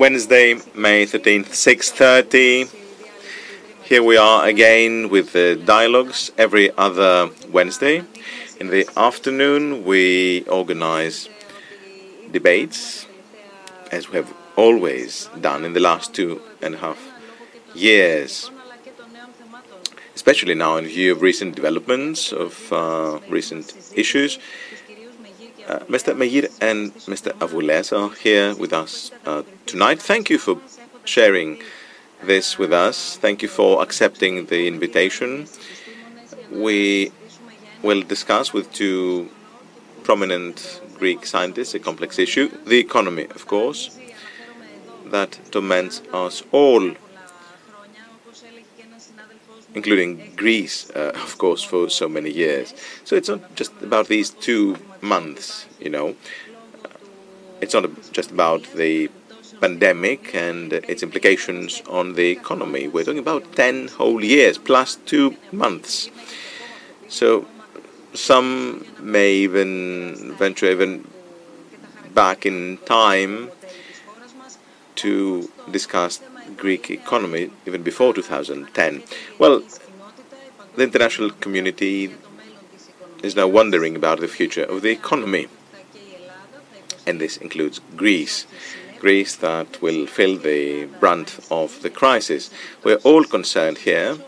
Wednesday, May 13th, 6.30. Here we are again with the dialogues every other Wednesday. In the afternoon, we organize debates, as we have always done in the last two and a half years, especially now in view of recent developments, of uh, recent issues. Uh, Mr. Meghir and Mr. Avgouleas are here with us uh, tonight. Thank you for sharing this with us. Thank you for accepting the invitation. We will discuss with two prominent Greek scientists a complex issue, the economy, of course, that torments us all, including Greece, uh, of course, for so many years. So it's not just about these two months, you know. It's not just about the pandemic and its implications on the economy. We're talking about 10 whole years plus two months. So some may even venture even back in time to discuss Greek economy even before 2010. Well, the international community is now wondering about the future of the economy, and this includes Greece. Greece that will feel the brunt of the crisis. We're all concerned here.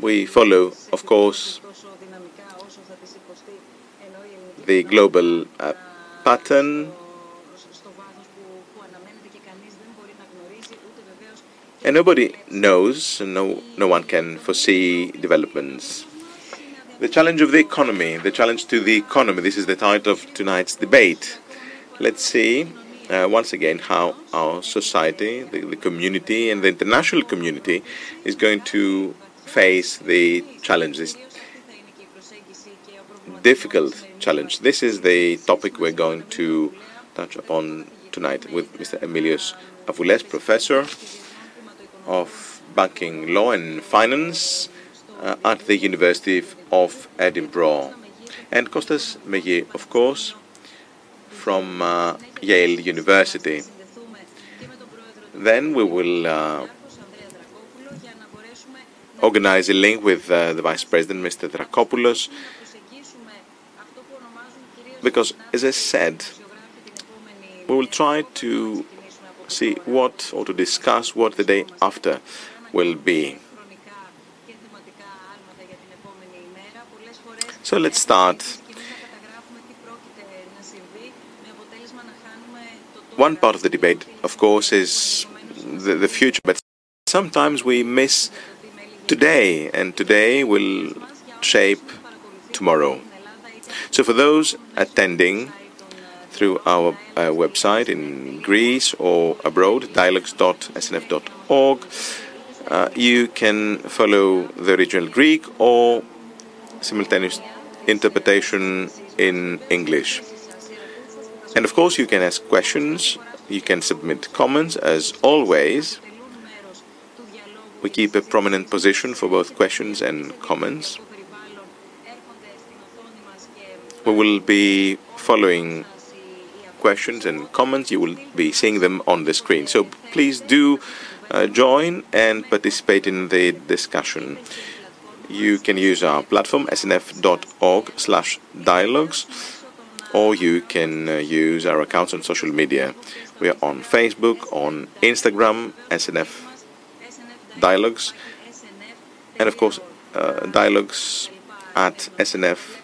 We follow, of course, the global uh, pattern and nobody knows, no, no one can foresee developments the challenge of the economy, the challenge to the economy. This is the title of tonight's debate. Let's see uh, once again how our society, the, the, community, and the international community is going to face the challenge, this difficult challenge. This is the topic we're going to touch upon tonight with Mr. Emilios Avgouleas, professor of banking law and finance uh, at the University of Edinburgh. And Costas Meghir, of course, from uh, Yale University. Then we will uh, organize a link with uh, the Vice President, Mr. Dracopoulos, because, as I said, we will try to see what, or to discuss what the day after will be. So let's start. One part of the debate, of course, is the, the future, but sometimes we miss today, and today will shape tomorrow. So for those attending through our uh, website in Greece or abroad, dialogues.snf.org, uh, you can follow the original Greek or simultaneous interpretation in English. And of course, you can ask questions, you can submit comments as always. We keep a prominent position for both questions and comments. We will be following questions and comments. You will be seeing them on the screen. So please do uh, join and participate in the discussion you can use our platform snf.org slash dialogues or you can uh, use our accounts on social media. We are on Facebook, on Instagram, SNF Dialogues, and of course, uh, dialogues at snf.org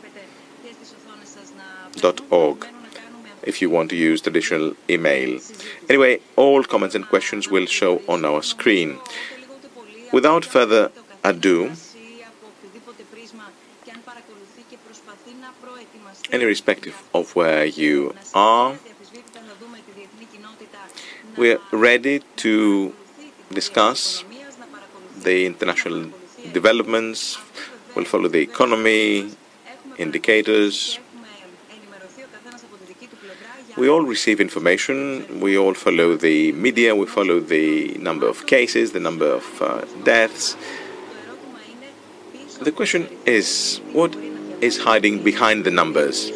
if you want to use traditional email. Anyway, all comments and questions will show on our screen. Without further ado, and irrespective of where you are, we're ready to discuss the international developments, we'll follow the economy, indicators. We all receive information, we all follow the media, we follow the number of cases, the number of uh, deaths. The question is what is hiding behind the numbers.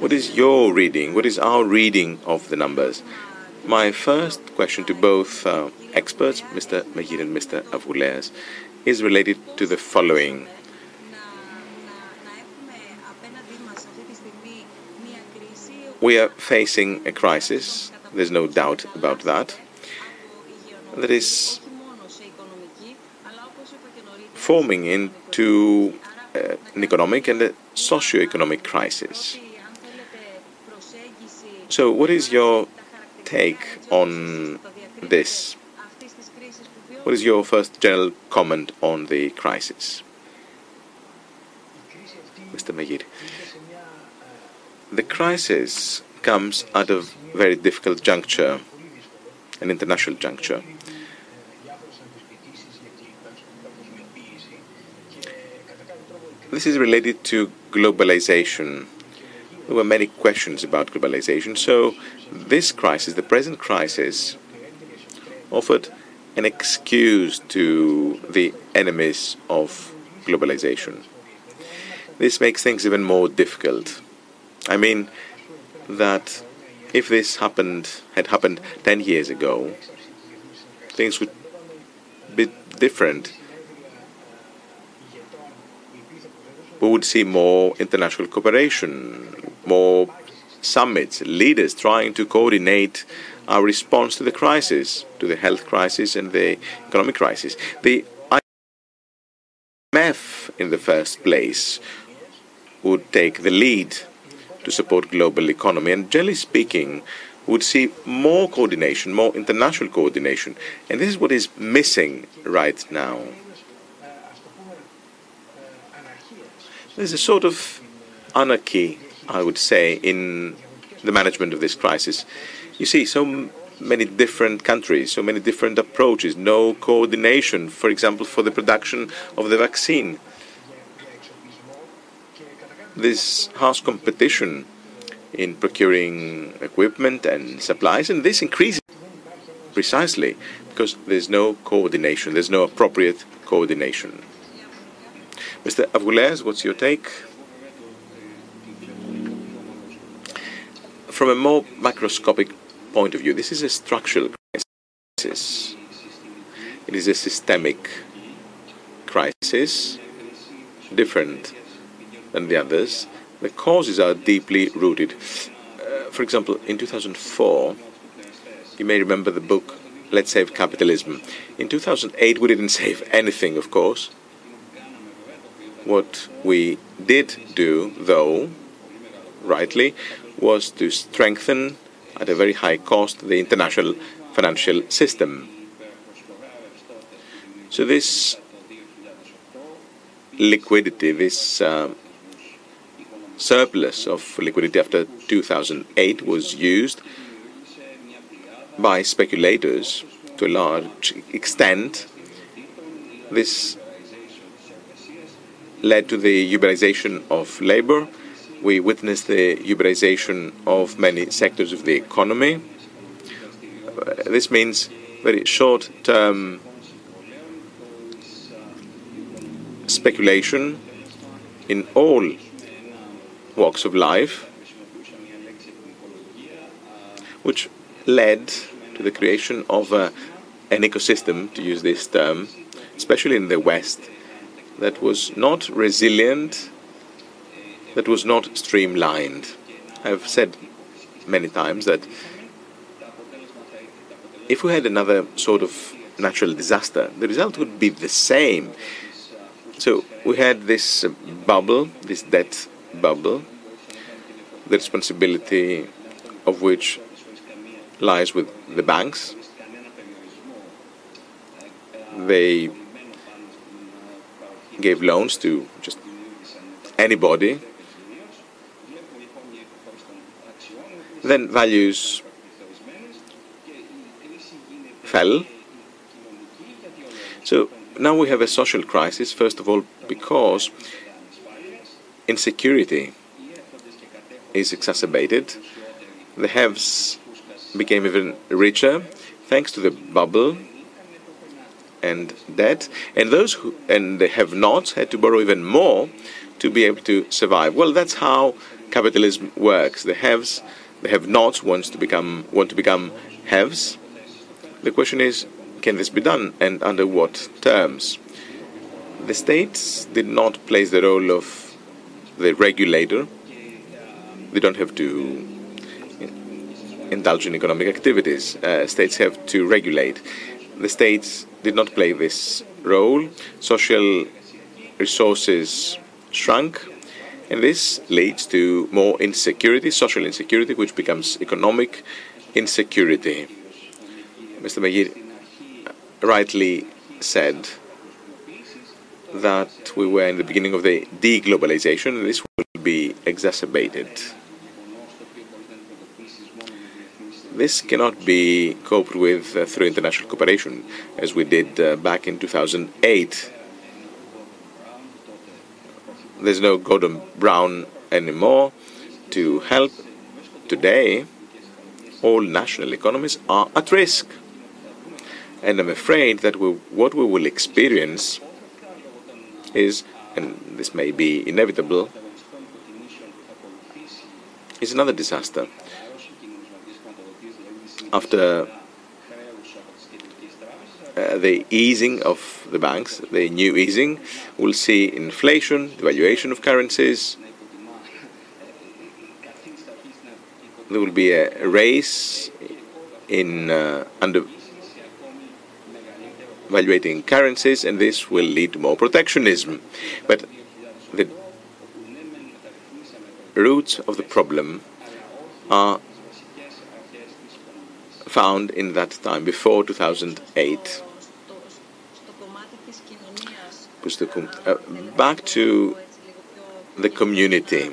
What is your reading? What is our reading of the numbers? My first question to both uh, experts, Mr. Meghir and Mr. Avgouleas, is related to the following. We are facing a crisis, there's no doubt about that. That is forming into uh, an economic and a socio-economic crisis. So, what is your take on this? What is your first general comment on the crisis? Mr. Meghir. The crisis comes at a very difficult juncture, an international juncture. This is related to globalization. There were many questions about globalization, so this crisis, the present crisis, offered an excuse to the enemies of globalization. This makes things even more difficult. I mean that if this happened had happened 10 years ago, things would be different. We would see more international cooperation, more summits, leaders trying to coordinate our response to the crisis, to the health crisis and the economic crisis. The IMF, in the first place, would take the lead to support global economy. And generally speaking, would see more coordination, more international coordination. And this is what is missing right now. There's a sort of anarchy, I would say, in the management of this crisis. You see, so many different countries, so many different approaches, no coordination, for example, for the production of the vaccine this harsh competition in procuring equipment and supplies, and this increases precisely because there's no coordination, there's no appropriate coordination. Mr. Avgouleas, what's your take? From a more macroscopic point of view, this is a structural crisis. It is a systemic crisis, different than the others. The causes are deeply rooted. Uh, for example, in 2004, you may remember the book Let's Save Capitalism. In 2008, we didn't save anything, of course. What we did do, though, rightly, was to strengthen at a very high cost the international financial system. So this liquidity, this uh, surplus of liquidity after 2008 was used by speculators to a large extent. This led to the uberization of labor. We witnessed the uberization of many sectors of the economy. This means very short term speculation in all walks of life, which led to the creation of an ecosystem, to use this term, especially in the West, that was not resilient, that was not streamlined. I've said many times that if we had another sort of natural disaster, the result would be the same. So we had this bubble, this debt bubble, the responsibility of which lies with the banks. They gave loans to just anybody. Then values fell. So now we have a social crisis, first of all, because insecurity is exacerbated. The haves became even richer thanks to the bubble. and debt, and those who and they have not had to borrow even more to be able to survive. Well, that's how capitalism works. The haves, the have-nots wants to become want to become haves. The question is, can this be done, and under what terms? The states did not play the role of the regulator. They don't have to indulge in economic activities. Uh, states have to regulate. The states did not play this role. Social resources shrunk, and this leads to more insecurity, social insecurity, which becomes economic insecurity. Mr. Meghir rightly said that we were in the beginning of the deglobalization, this will be exacerbated. This cannot be coped with uh, through international cooperation, as we did uh, back in 2008. There's no Gordon Brown anymore to help. Today, all national economies are at risk. And I'm afraid that we, what we will experience is, and this may be inevitable, is another disaster after uh, the easing of the banks, the new easing, we'll see inflation, devaluation of currencies. There will be a race in uh, under valuating currencies, and this will lead to more protectionism. But the roots of the problem are found in that time, before 2008. Uh, back to the community.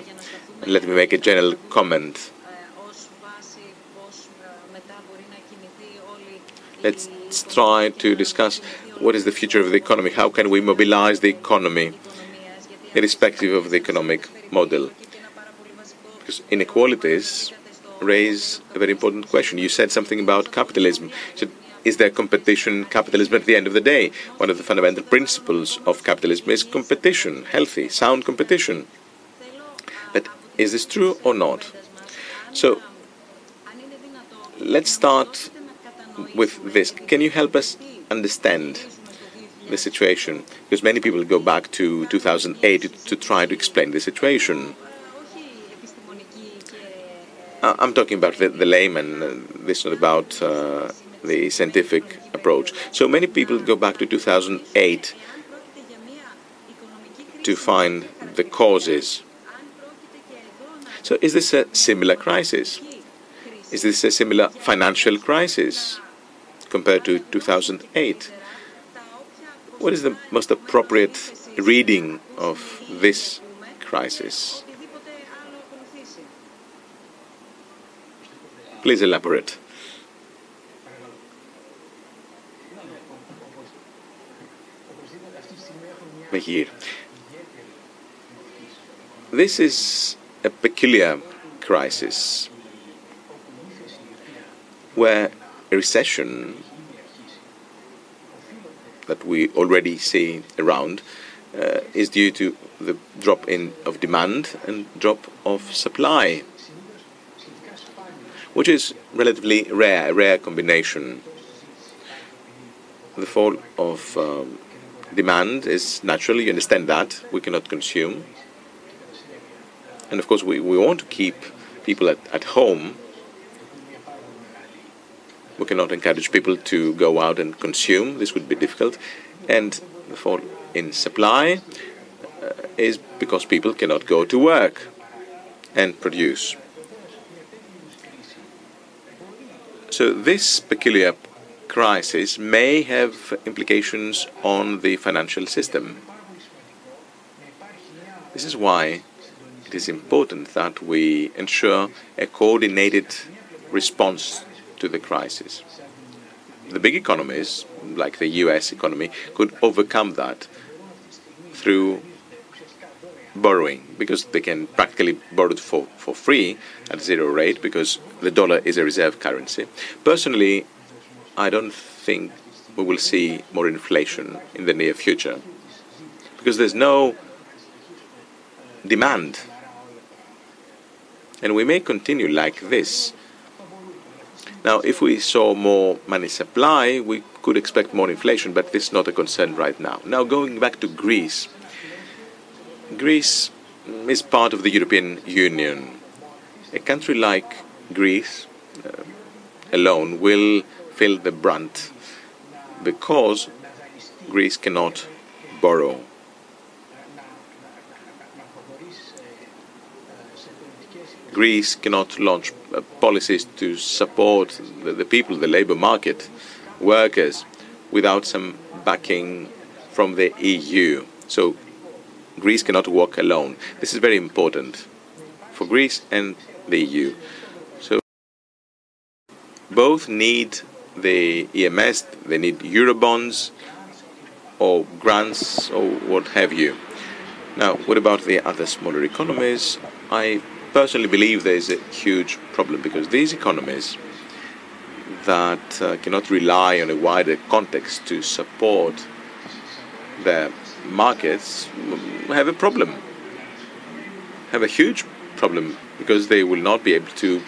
Let me make a general comment. Let's try to discuss what is the future of the economy. How can we mobilize the economy, irrespective of the economic model? Because inequalities raise a very important question. You said something about capitalism. Is there competition capitalism at the end of the day? One of the fundamental principles of capitalism is competition, healthy, sound competition. But is this true or not? So let's start with this. Can you help us understand the situation? Because many people go back to 2008 to, try to explain the situation. Uh, I'm talking about the, the layman. Uh, this is not about uh, the scientific approach. So many people go back to 2008 to find the causes. So is this a similar crisis? Is this a similar financial crisis compared to 2008? What is the most appropriate reading of this crisis? Please elaborate. This is a peculiar crisis where recession that we already see around uh, is due to the drop in of demand and drop of supply which is relatively rare, a rare combination. The fall of um, demand is natural, you understand that, we cannot consume. And of course, we, we want to keep people at, at home. We cannot encourage people to go out and consume, this would be difficult. And the fall in supply uh, is because people cannot go to work and produce. So this peculiar crisis may have implications on the financial system. This is why it is important that we ensure a coordinated response to the crisis. The big economies, like the US economy, could overcome that through borrowing because they can practically borrow it for, for free at zero rate because the dollar is a reserve currency. Personally, I don't think we will see more inflation in the near future because there's no demand. And we may continue like this. Now, if we saw more money supply, we could expect more inflation, but this is not a concern right now. Now, going back to Greece. Greece is part of the European Union. A country like Greece uh, alone will feel the brunt because Greece cannot borrow. Greece cannot launch uh, policies to support the, the people, the labor market, workers, without some backing from the EU. So Greece cannot walk alone. This is very important for Greece and the EU. So both need the EMS, they need Eurobonds or grants or what have you. Now, what about the other smaller economies? I personally believe there is a huge problem because these economies that uh, cannot rely on a wider context to support their markets have a problem, have a huge problem because they will not be able to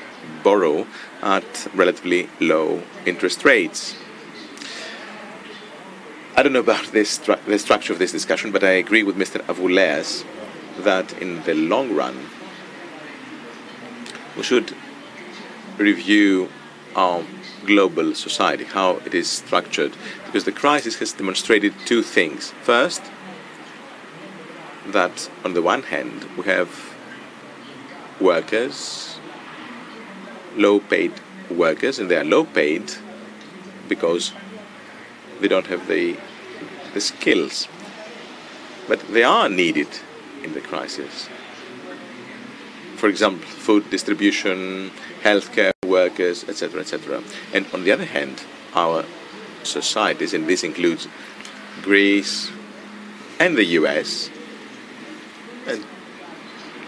borrow at relatively low interest rates. I don't know about stru- the structure of this discussion, but I agree with Mr. Avgouleas that in the long run, we should review our global society, how it is structured, because the crisis has demonstrated two things. First, that on the one hand, we have workers, low paid workers, and they are low paid because they don't have the, the skills. But they are needed in the crisis for example, food distribution, healthcare workers, etc., etc. And on the other hand, our societies, and this includes Greece and the US and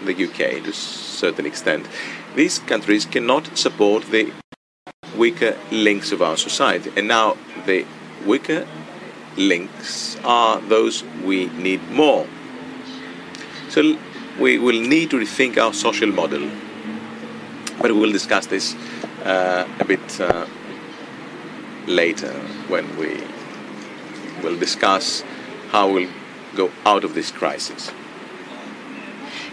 the UK to a certain extent, these countries cannot support the weaker links of our society. And now the weaker links are those we need more. So we will need to rethink our social model. But we will discuss this uh, a bit uh, later when we will discuss how we'll go out of this crisis.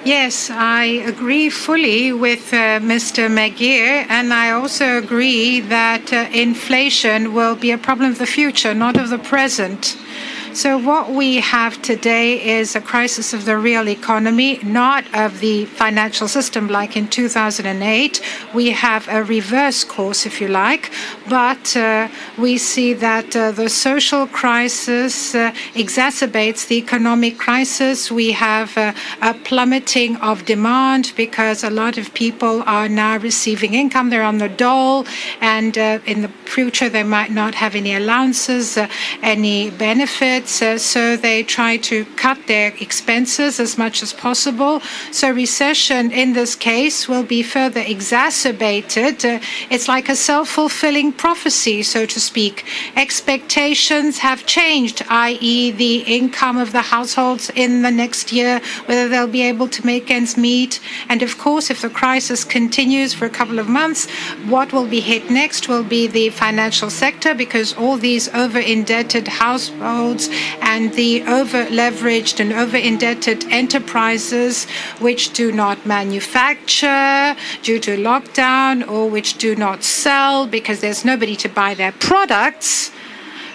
Yes, I agree fully with uh, Mr. Meghir, and I also agree that uh, inflation will be a problem of the future, not of the present. So what we have today is a crisis of the real economy, not of the financial system like in 2008. We have a reverse course, if you like, but uh, we see that uh, the social crisis uh, exacerbates the economic crisis. We have uh, a plummeting of demand because a lot of people are now receiving income. They're on the dole, and uh, in the future they might not have any allowances, uh, any benefits uh, so they try to cut their expenses as much as possible. So recession in this case will be further exacerbated. Uh, it's like a self-fulfilling prophecy, so to speak. Expectations have changed, i.e., the income of the households in the next year, whether they'll be able to make ends meet. And of course, if the crisis continues for a couple of months, what will be hit next will be the financial sector because all these over indebted households and the over leveraged and over indebted enterprises which do not manufacture due to lockdown or which do not sell because there's nobody to buy their products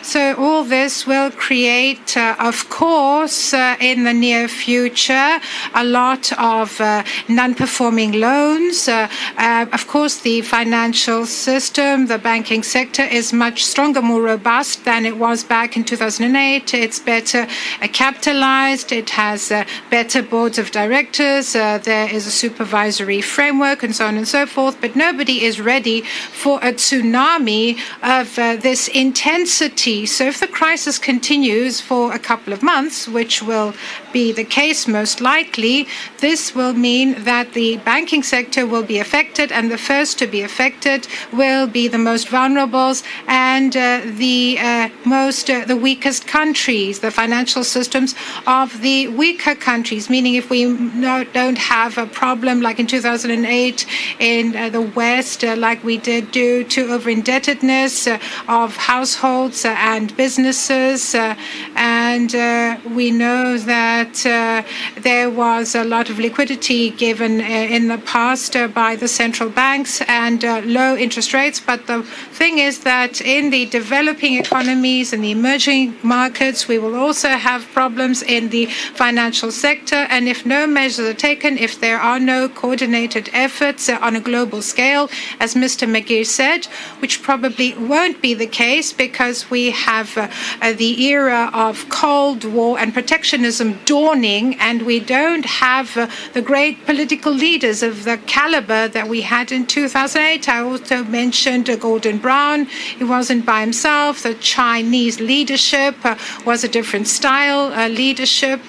so all this will create, uh, of course, uh, in the near future, a lot of uh, non-performing loans. Of course, the financial system, the banking sector is much stronger, more robust than it was back in 2008. It's better capitalized. It has better boards of directors. there is a supervisory framework and so on and so forth. But nobody is ready for a tsunami of this intensity so if the crisis continues for a couple of months, which will be the case, most likely, this will mean that the banking sector will be affected, and the first to be affected will be the most vulnerable and uh, the uh, most uh, the weakest countries, the financial systems of the weaker countries. Meaning, if we no, don't have a problem like in 2008 in uh, the West, uh, like we did due to over indebtedness uh, of households and businesses, uh, and uh, we know that uh, there was a lot of liquidity given in the past by the central banks and low interest rates. But the thing is that in the developing economies and the emerging markets, we will also have problems in the financial sector. And if no measures are taken, if there are no coordinated efforts on a global scale, as Mr. Meghir said, which probably won't be the case because we have uh, uh, the era of Cold War and protectionism dawning, and we don't have uh, the great political leaders of the caliber that we had in 2008. I also mentioned uh, Gordon Brown. He wasn't by himself. The Chinese leadership uh, was a different style uh, leadership,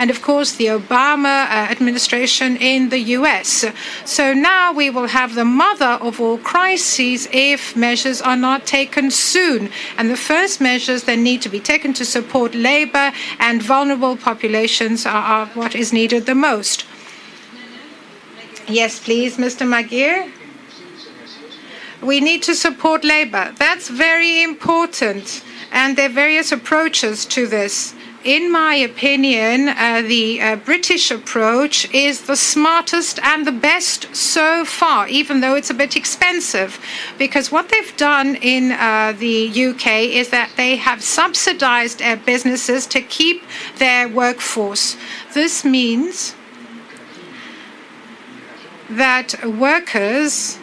and of course the Obama administration in the U.S. So now we will have the mother of all crises if measures are not taken soon. And the first measures that need to be taken to support labor and vulnerable populations are, are what is needed the most. Yes, please, Mr. Meghir. We need to support labor. That's very important. And there are various approaches to this in my opinion, uh, the uh, British approach is the smartest and the best so far, even though it's a bit expensive. Because what they've done in uh, the UK is that they have subsidized businesses to keep their workforce. This means that workers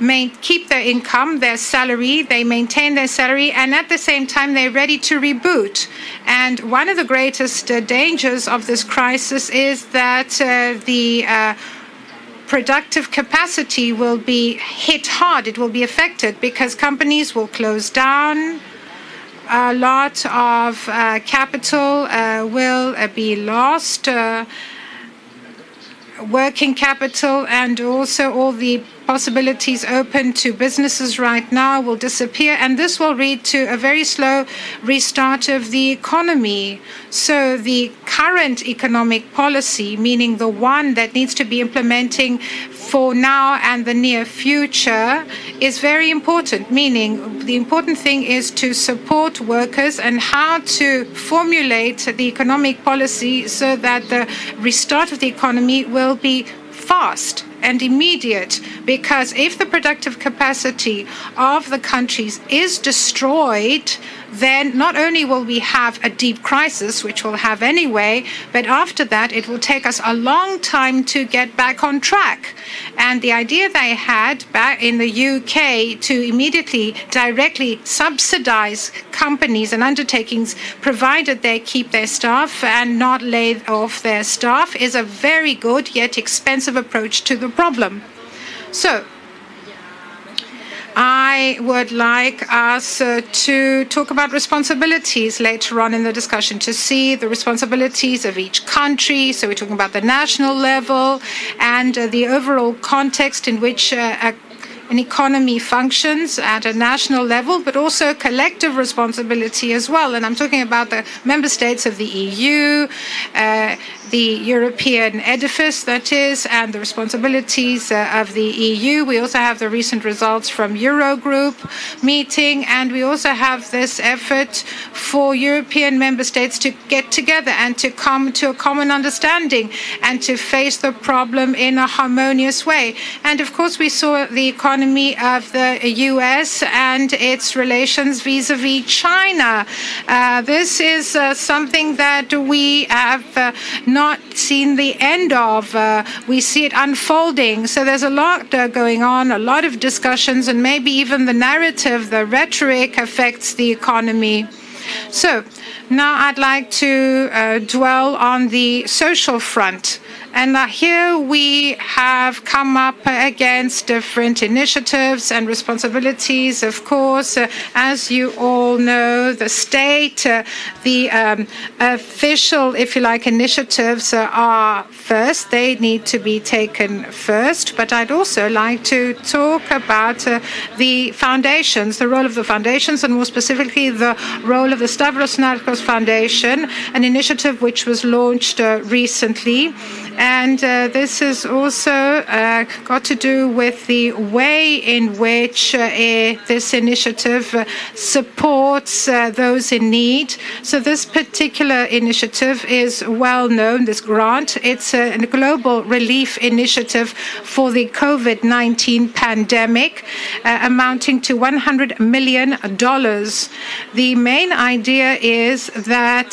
main, keep their income, their salary, they maintain their salary, and at the same time, they're ready to reboot. And one of the greatest uh, dangers of this crisis is that uh, the uh, productive capacity will be hit hard, it will be affected because companies will close down. A lot of uh, capital uh, will uh, be lost working capital and also all the possibilities open to businesses right now will disappear, and this will lead to a very slow restart of the economy. So, the current economic policy, meaning the one that needs to be implementing for now and the near future, is very important. Meaning, the important thing is to support workers and how to formulate the economic policy so that the restart of the economy will be fast and immediate because if the productive capacity of the countries is destroyed, then not only will we have a deep crisis, which we'll have anyway, but after that, it will take us a long time to get back on track. And the idea they had back in the UK to immediately directly subsidize companies and undertakings provided they keep their staff and not lay off their staff is a very good yet expensive approach to the problem. So, I would like us uh, to talk about responsibilities later on in the discussion, to see the responsibilities of each country. So we're talking about the national level and uh, the overall context in which uh, an economy functions at a national level, but also collective responsibility as well. And I'm talking about the member states of the EU, uh, the European edifice, that is, and the responsibilities uh, of the EU. We also have the recent results from Eurogroup meeting, and we also have this effort for European member states to get together and to come to a common understanding and to face the problem in a harmonious way. And of course, we saw the economy of the US and its relations vis-a-vis China. Uh, this is uh, something that we have uh, not seen the end of. Uh, we see it unfolding. So there's a lot uh, going on, a lot of discussions, and maybe even the narrative, the rhetoric affects the economy. So now I'd like to uh, dwell on the social front. And here we have come up against different initiatives and responsibilities. Of course, as you all know, the state, the um, official, if you like, initiatives are first. They need to be taken first. But I'd also like to talk about uh, the foundations, the role of the foundations, and more specifically, the role of the Stavros Niarchos Foundation, an initiative which was launched uh, recently and uh, this has also uh, got to do with the way in which uh, this initiative uh, supports uh, those in need. So, this particular initiative is well known, this grant. It's a, a global relief initiative for the COVID 19 pandemic, amounting to $100 million. The main idea is that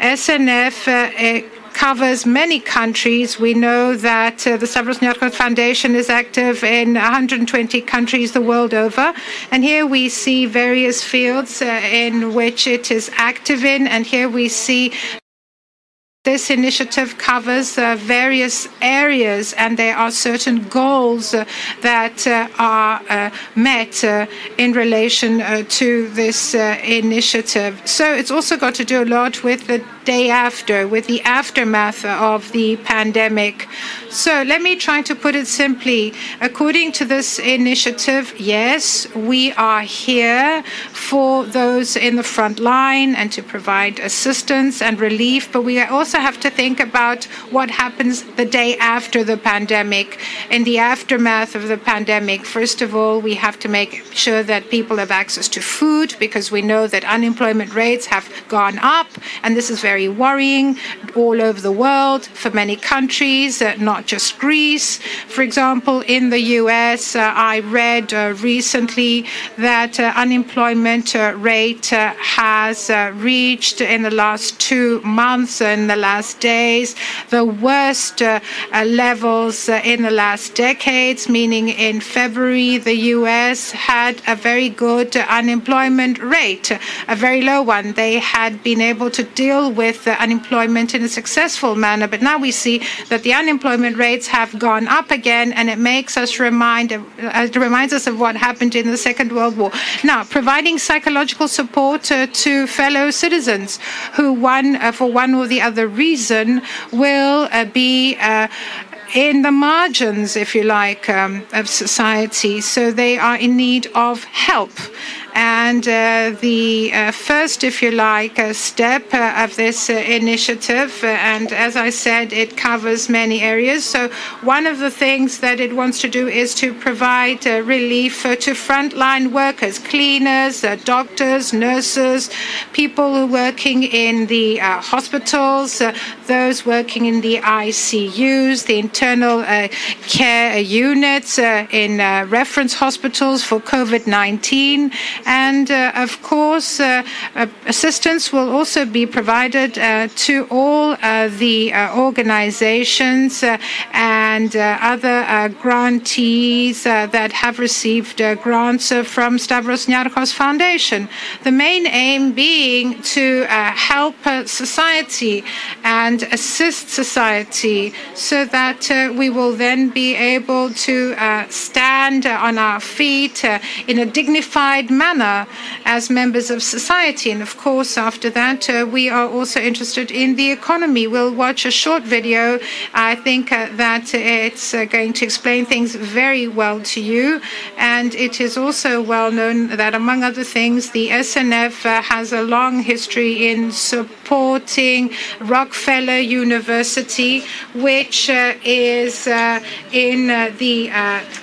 SNF covers many countries. We know that uh, the Stavros Niarchos Foundation is active in 120 countries the world over. And here we see various fields uh, in which it is active in. And here we see this initiative covers uh, various areas, and there are certain goals uh, that uh, are uh, met uh, in relation uh, to this initiative. So it's also got to do a lot with the day after, with the aftermath of the pandemic. So let me try to put it simply. According to this initiative, yes, we are here for those in the front line and to provide assistance and relief, but we are also have to think about what happens the day after the pandemic. In the aftermath of the pandemic, first of all, we have to make sure that people have access to food because we know that unemployment rates have gone up, and this is very worrying all over the world for many countries, uh, not just Greece. For example, in the US, uh, I read uh, recently that uh, unemployment uh, rate has reached in the last two months, in the last days, the worst levels in the last decades, meaning in February, the US had a very good unemployment rate, a very low one. They had been able to deal with with unemployment in a successful manner. But now we see that the unemployment rates have gone up again, and it makes us remind, uh, it reminds us of what happened in the Second World War. Now, providing psychological support uh, to fellow citizens who, one uh, for one or the other reason, will uh, be uh, in the margins, if you like, um, of society. So they are in need of help. And uh, the uh, first, if you like, uh, step of this uh, initiative, uh, and as I said, it covers many areas. So, one of the things that it wants to do is to provide uh, relief to frontline workers, cleaners, doctors, nurses, people working in the hospitals, those working in the ICUs, the internal care units in reference hospitals for COVID 19 and uh, of course, uh, uh, assistance will also be provided uh, to all uh, the uh, organizations and other grantees that have received grants from Stavros Niarchos Foundation. The main aim being to help society and assist society so that we will then be able to stand on our feet in a dignified manner manner as members of society. And of course, after that, uh, we are also interested in the economy. We'll watch a short video. I think uh, that it's uh, going to explain things very well to you. And it is also well known that, among other things, the SNF uh, has a long history in supporting Rockefeller University, which uh, is uh, in the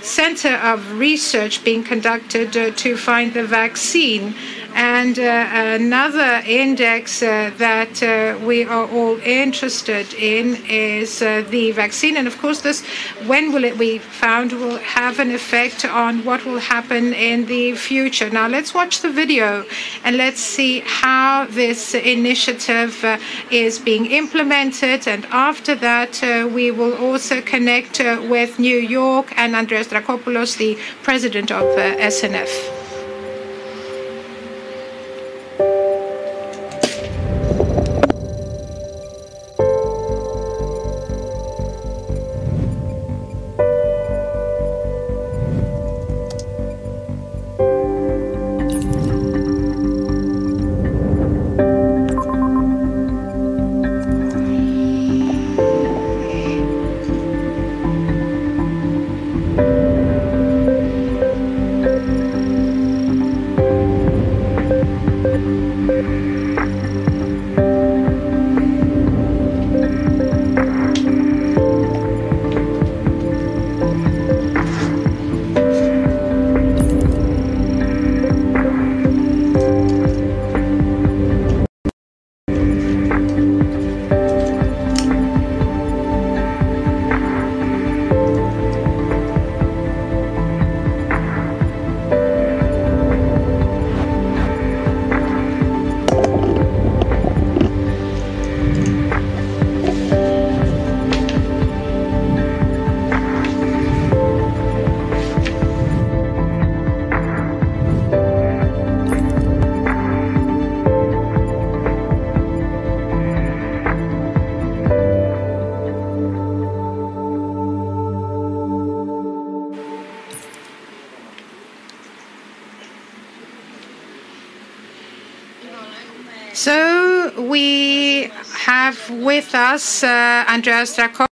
center of research being conducted to find the vaccine. And uh, another index uh, that uh, we are all interested in is the vaccine. And of course, this, when will it be found, will have an effect on what will happen in the future. Now, let's watch the video and let's see how this initiative is being implemented. And after that, we will also connect with New York and Andreas Dracopoulos, the president of SNF. Us uh, Andreas Dracos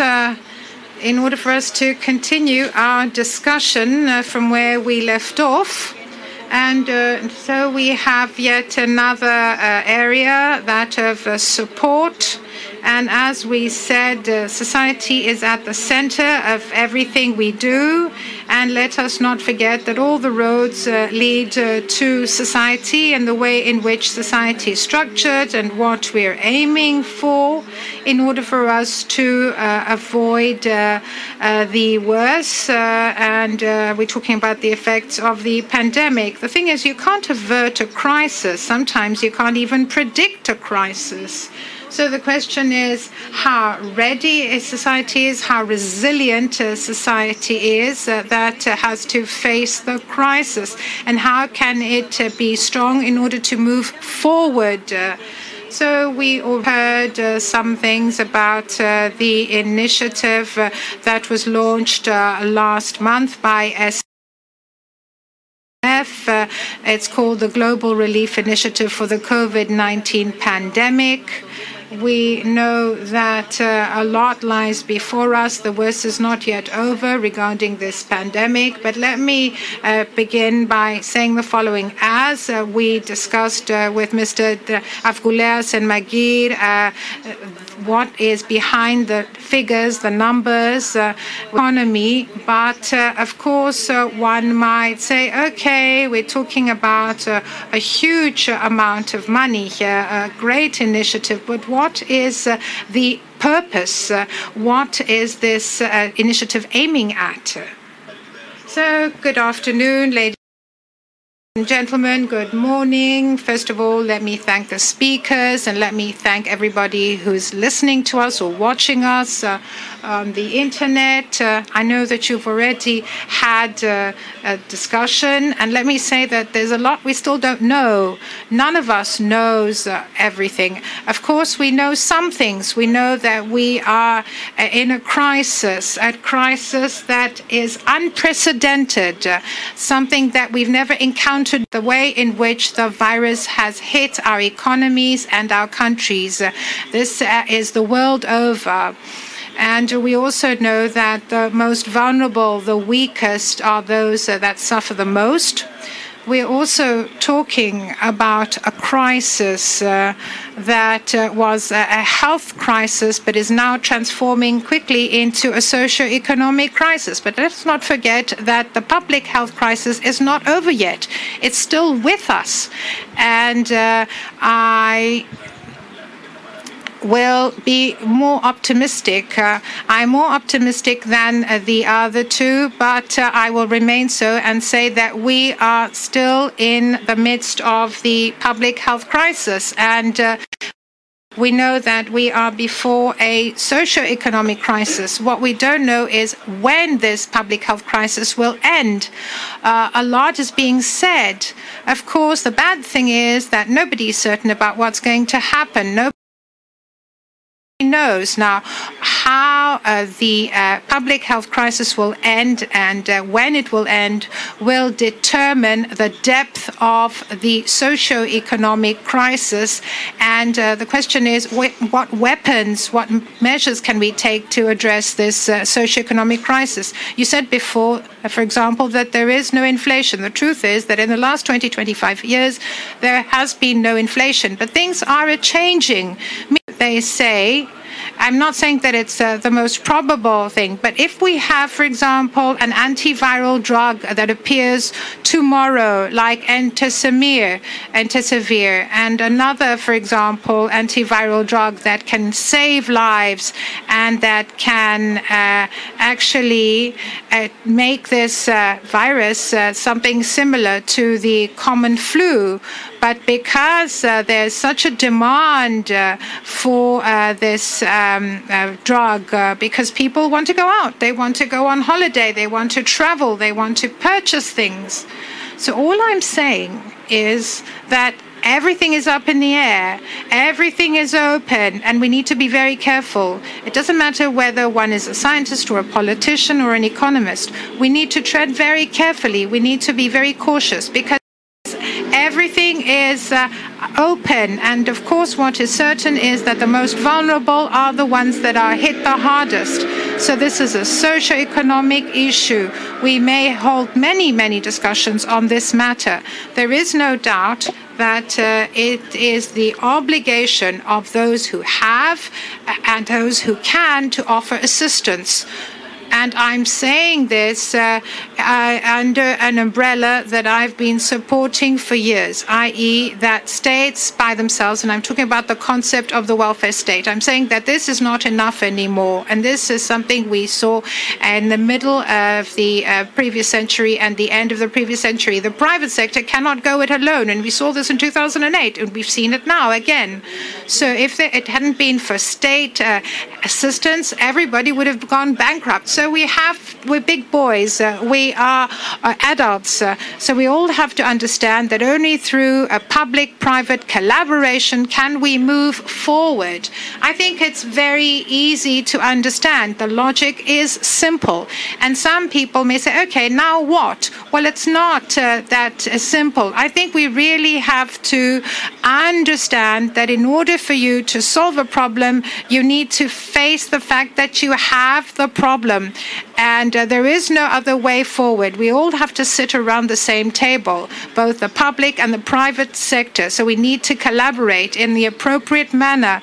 uh, in order for us to continue our discussion uh, from where we left off. And uh, so we have yet another uh, area, that of uh, support. And as we said, uh, society is at the center of everything we do. And let us not forget that all the roads uh, lead uh, to society and the way in which society is structured and what we're aiming for in order for us to uh, avoid uh, uh, the worst. And we're talking about the effects of the pandemic. The thing is, you can't avert a crisis. Sometimes you can't even predict a crisis. So the question is how ready a society is, how resilient a society is uh, that uh, has to face the crisis, and how can it uh, be strong in order to move forward. So we all heard uh, some things about uh, the initiative uh, that was launched uh, last month by S. Uh, it's called the Global Relief Initiative for the COVID 19 pandemic. We know that uh, a lot lies before us. The worst is not yet over regarding this pandemic. But let me uh, begin by saying the following. As uh, we discussed uh, with Mr. Avgouleas and Meghir, uh, what is behind the figures, the numbers, uh, economy. But uh, of course, uh, one might say, okay, we're talking about uh, a huge amount of money here, a great initiative. But what is uh, the purpose? Uh, what is this initiative aiming at? So, good afternoon, ladies. Gentlemen, good morning. First of all, let me thank the speakers and let me thank everybody who's listening to us or watching us uh, on the internet. Uh, I know that you've already had uh, a discussion, and let me say that there's a lot we still don't know. None of us knows uh, everything. Of course, we know some things. We know that we are uh, in a crisis, a crisis that is unprecedented, uh, something that we've never encountered. The way in which the virus has hit our economies and our countries. This uh, is the world over. And we also know that the most vulnerable, the weakest, are those uh, that suffer the most. We're also talking about a crisis uh, that uh, was a health crisis, but is now transforming quickly into a socio-economic crisis. But let's not forget that the public health crisis is not over yet. It's still with us. And uh, I will be more optimistic. Uh, I'm more optimistic than uh, the other two, but uh, I will remain so and say that we are still in the midst of the public health crisis. And uh, we know that we are before a socio-economic crisis. What we don't know is when this public health crisis will end. Uh, a lot is being said. Of course, the bad thing is that nobody is certain about what's going to happen. Nobody knows now how uh, the uh, public health crisis will end and uh, when it will end will determine the depth of the socio-economic crisis. And uh, the question is, wh- what weapons, what measures can we take to address this uh, socio-economic crisis? You said before, uh, for example, that there is no inflation. The truth is that in the last 20, 25 years, there has been no inflation, but things are changing. They say I'm not saying that it's uh, the most probable thing, but if we have, for example, an antiviral drug that appears tomorrow, like entecavir, and another, for example, antiviral drug that can save lives and that can uh, actually uh, make this uh, virus uh, something similar to the common flu, but because uh, there's such a demand uh, for uh, this um, drug, because people want to go out, they want to go on holiday, they want to travel, they want to purchase things. So all I'm saying is that everything is up in the air, everything is open, and we need to be very careful. It doesn't matter whether one is a scientist or a politician or an economist. We need to tread very carefully. We need to be very cautious because everything is uh, open. And of course, what is certain is that the most vulnerable are the ones that are hit the hardest. So this is a socio-economic issue. We may hold many, many discussions on this matter. There is no doubt that uh, it is the obligation of those who have and those who can to offer assistance. And I'm saying this uh, uh, under an umbrella that I've been supporting for years, i.e., that states by themselves, and I'm talking about the concept of the welfare state. I'm saying that this is not enough anymore. And this is something we saw in the middle of the uh, previous century and the end of the previous century. The private sector cannot go it alone. And we saw this in 2008, and we've seen it now again. So if it hadn't been for state uh, assistance, everybody would have gone bankrupt. So we have, we're big boys, uh, we are uh, adults. Uh, so we all have to understand that only through a public private collaboration can we move forward. I think it's very easy to understand. The logic is simple. And some people may say, okay, now what? Well, it's not uh, that simple. I think we really have to understand that in order for you to solve a problem, you need to face the fact that you have the problem. And uh, there is no other way forward. We all have to sit around the same table, both the public and the private sector. So we need to collaborate in the appropriate manner.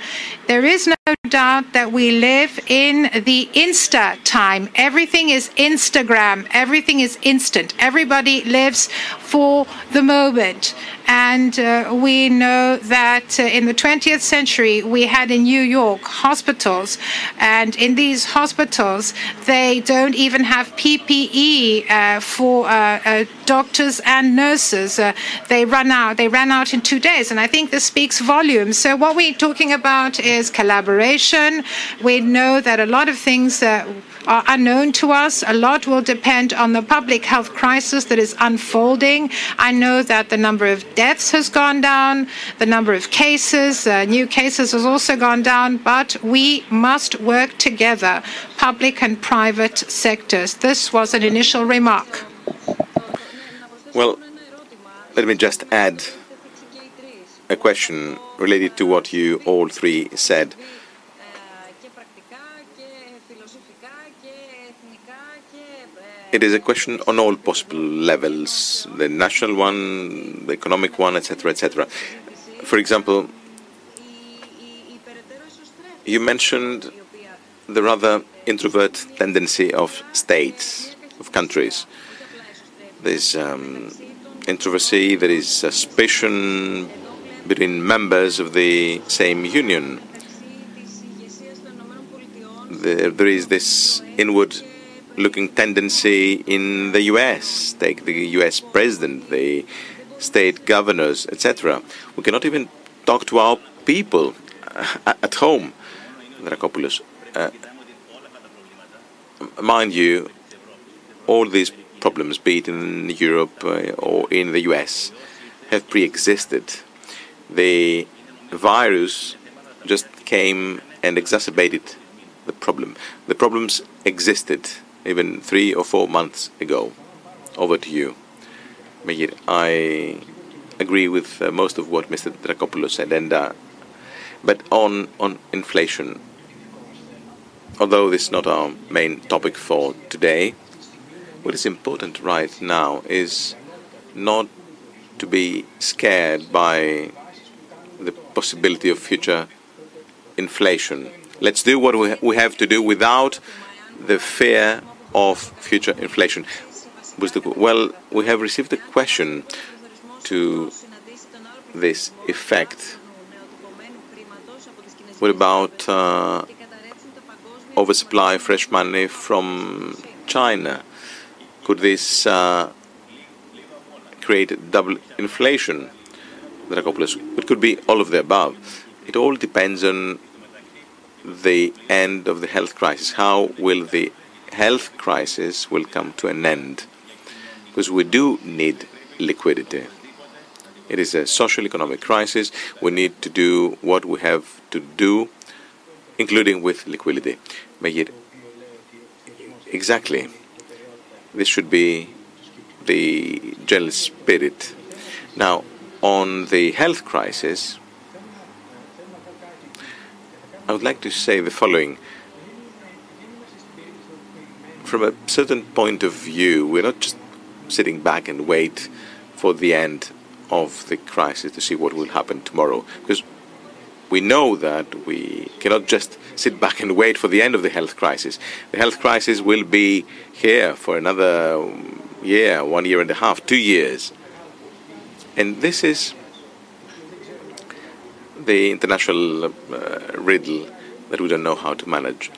There is no doubt that we live in the Insta time. Everything is Instagram, everything is instant. Everybody lives for the moment. And uh, we know that uh, in the 20th century, we had in New York hospitals. And in these hospitals, they don't even have PPE uh, for uh, uh, doctors and nurses. Uh, they run out. They ran out in two days. And I think this speaks volumes. So what we're talking about is collaboration. We know that a lot of things are unknown to us. A lot will depend on the public health crisis that is unfolding. I know that the number of deaths has gone down, the number of cases, uh, new cases has also gone down, but we must work together, public and private sectors. This was an initial remark. Well, let me just add a question related to what you all three said. It is a question on all possible levels the national one, the economic one, etc. etc. For example, you mentioned the rather introvert tendency of states, of countries. There's um, introversy, there is suspicion between members of the same union. There, is this inward looking tendency in the US. Take the US president, the state governors, etc. We cannot even talk to our people uh, at home. Uh, mind you, all these problems, be it in Europe uh, or in the US, have pre-existed. The virus just came and exacerbated the problem. The problems existed even three or four months ago. Over to you. Meghir, I agree with uh, most of what Mr. Dracopoulos said, and uh, but on on inflation, although this is not our main topic for today, what is important right now is not to be scared by the possibility of future inflation. Let's do what we, we have to do without the fear of future inflation. Well, we have received a question to this effect. What about uh, oversupply fresh money from China? Could this uh, create double inflation? It could be all of the above. It all depends on the end of the health crisis. How will the health crisis will come to an end? Because we do need liquidity. It is a social economic crisis. We need to do what we have to do, including with liquidity. Meghir, exactly. This should be the general spirit. Now, On the health crisis, I would like to say the following. From a certain point of view, we're not just sitting back and wait for the end of the crisis to see what will happen tomorrow, because we know that we cannot just sit back and wait for the end of the health crisis. The health crisis will be here for another year, one year and a half, two years. And this is the international uh, riddle that we don't know how to manage.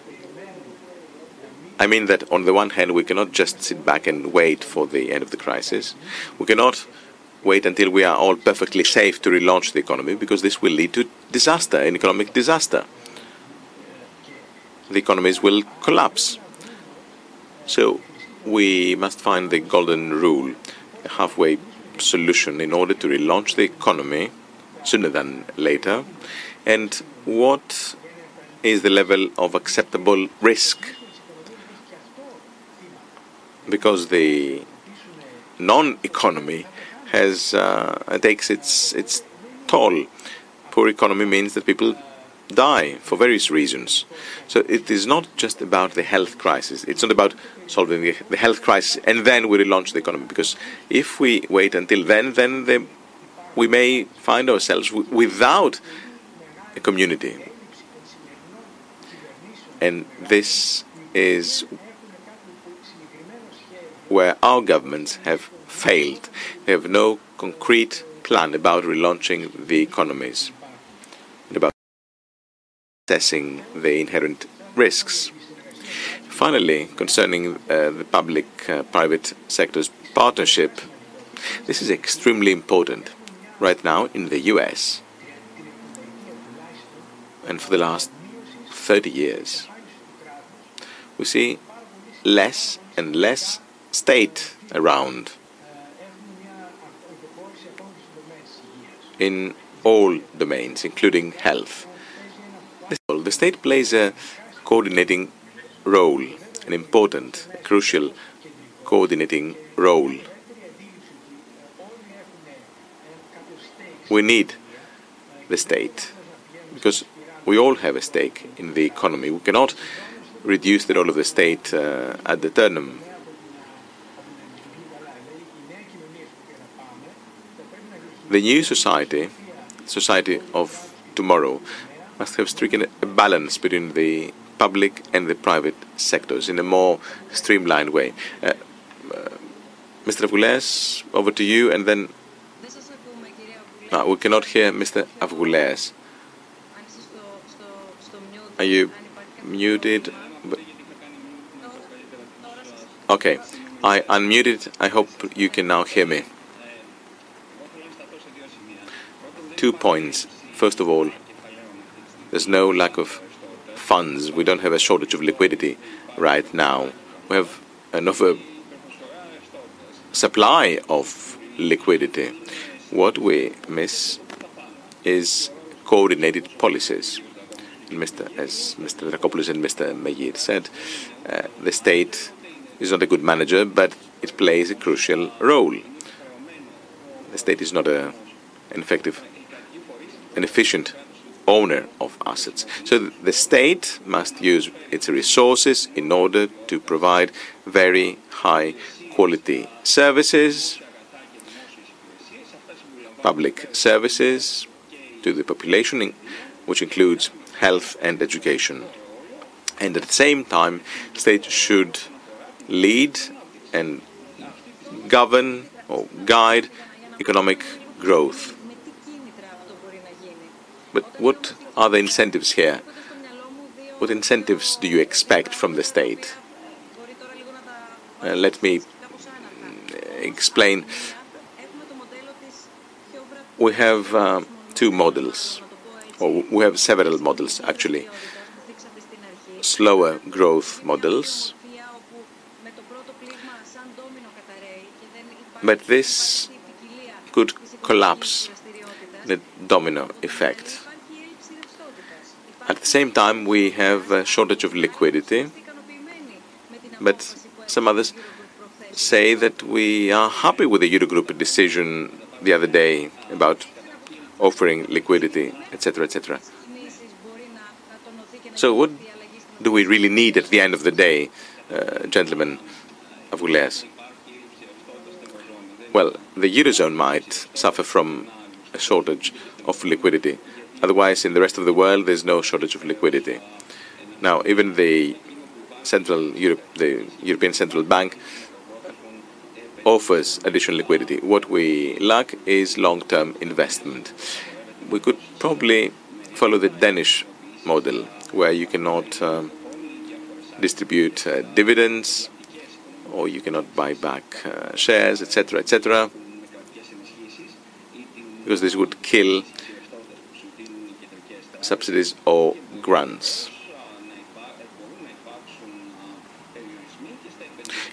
I mean that on the one hand, we cannot just sit back and wait for the end of the crisis. We cannot wait until we are all perfectly safe to relaunch the economy because this will lead to disaster, an economic disaster. The economies will collapse. So we must find the golden rule, a halfway solution in order to relaunch the economy sooner than later. And what is the level of acceptable risk? Because the non-economy has uh, takes its its toll. Poor economy means that people die for various reasons. So it is not just about the health crisis. It's not about solving the, the health crisis and then we relaunch the economy. Because if we wait until then, then the, we may find ourselves without a community. And this is where our governments have failed. They have no concrete plan about relaunching the economies assessing the inherent risks. Finally, concerning uh, the public uh, private sector's partnership, this is extremely important right now in the US and for the last 30 years. We see less and less state around in all domains, including health. The state plays a coordinating role, an important, crucial coordinating role. We need the state because we all have a stake in the economy. We cannot reduce the role of the state uh, ad eternum. The new society, society of tomorrow, must have stricken a balance between the public and the private sectors in a more streamlined way. Uh, uh, Mr. Avgouleas, over to you, and then. Uh, we cannot hear Mr. Avgouleas. Are you muted? Okay, I unmuted. I hope you can now hear me. Two points. First of all, there's no lack of funds. We don't have a shortage of liquidity right now. We have enough a supply of liquidity. What we miss is coordinated policies. Mr. As Mr. Dracopoulos and Mr. Meghir said, uh, the state is not a good manager, but it plays a crucial role. The state is not a, an effective, an efficient owner of assets. So the state must use its resources in order to provide very high quality services, public services to the population, which includes health and education. And at the same time, state should lead and govern or guide economic growth. But what are the incentives here? What incentives do you expect from the state? Uh, let me explain. We have uh, two models, or we have several models actually. Slower growth models, but this could collapse the domino effect. At the same time, we have a shortage of liquidity, but some others say that we are happy with the Eurogroup decision the other day about offering liquidity, etc., etc. So, what do we really need at the end of the day, uh, gentlemen Avgouleas? Well, the Eurozone might suffer from a shortage of liquidity. Otherwise, in the rest of the world, there's no shortage of liquidity. Now, even the Central Europe, the European Central Bank offers additional liquidity. What we lack is long-term investment. We could probably follow the Danish model, where you cannot um, distribute uh, dividends or you cannot buy back uh, shares, etc., etc., because this would kill subsidies or grants.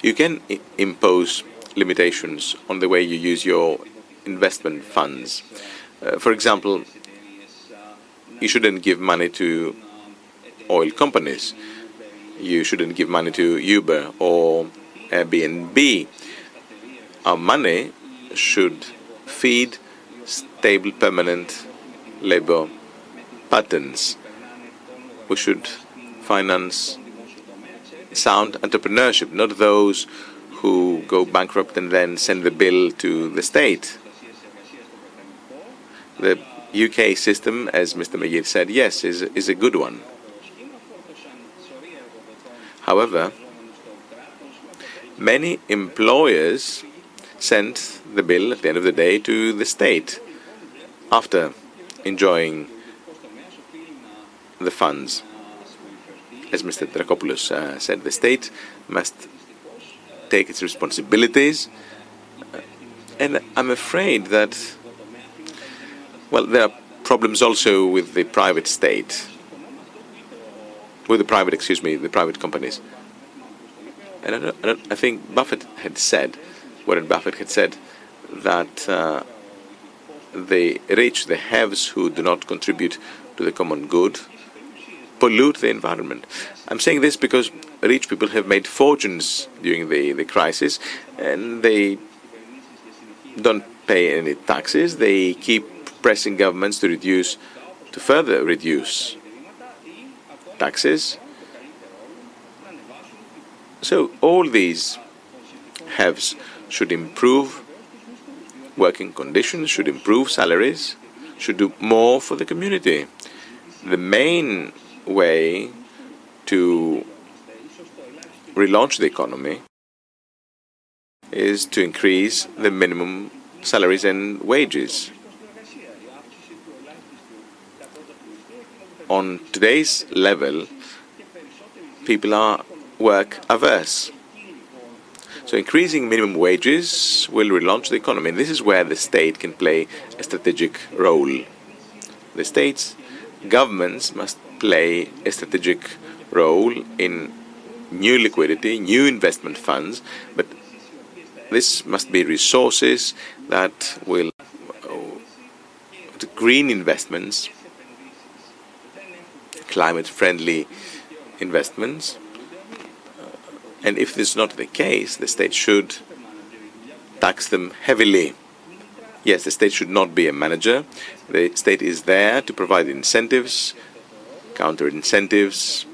You can impose limitations on the way you use your investment funds. Uh, for example, you shouldn't give money to oil companies. You shouldn't give money to Uber or Airbnb. Our money should feed stable, permanent labor patterns. We should finance sound entrepreneurship, not those who go bankrupt and then send the bill to the state. The UK system, as Mr. Meghir said, yes, is, is a good one. However, many employers send the bill at the end of the day to the state after enjoying the funds. As Mr. Dracopoulos uh, said, the state must take its responsibilities. And I'm afraid that, well, there are problems also with the private state, with the private, excuse me, the private companies. And I, don't, I, don't, I think Buffett had said, Warren Buffett had said, that uh, the rich, the haves who do not contribute to the common good, pollute the environment. I'm saying this because rich people have made fortunes during the, the crisis and they don't pay any taxes. They keep pressing governments to reduce, to further reduce taxes. So all these haves should improve working conditions, should improve salaries, should do more for the community. The main way to relaunch the economy is to increase the minimum salaries and wages. On today's level, people are work averse. So increasing minimum wages will relaunch the economy. And this is where the state can play a strategic role. The states, governments must play a strategic role in new liquidity, new investment funds, but this must be resources that will uh, green investments, climate friendly investments. And if this is not the case, the state should tax them heavily. Yes, the state should not be a manager. The state is there to provide incentives, counter incentives.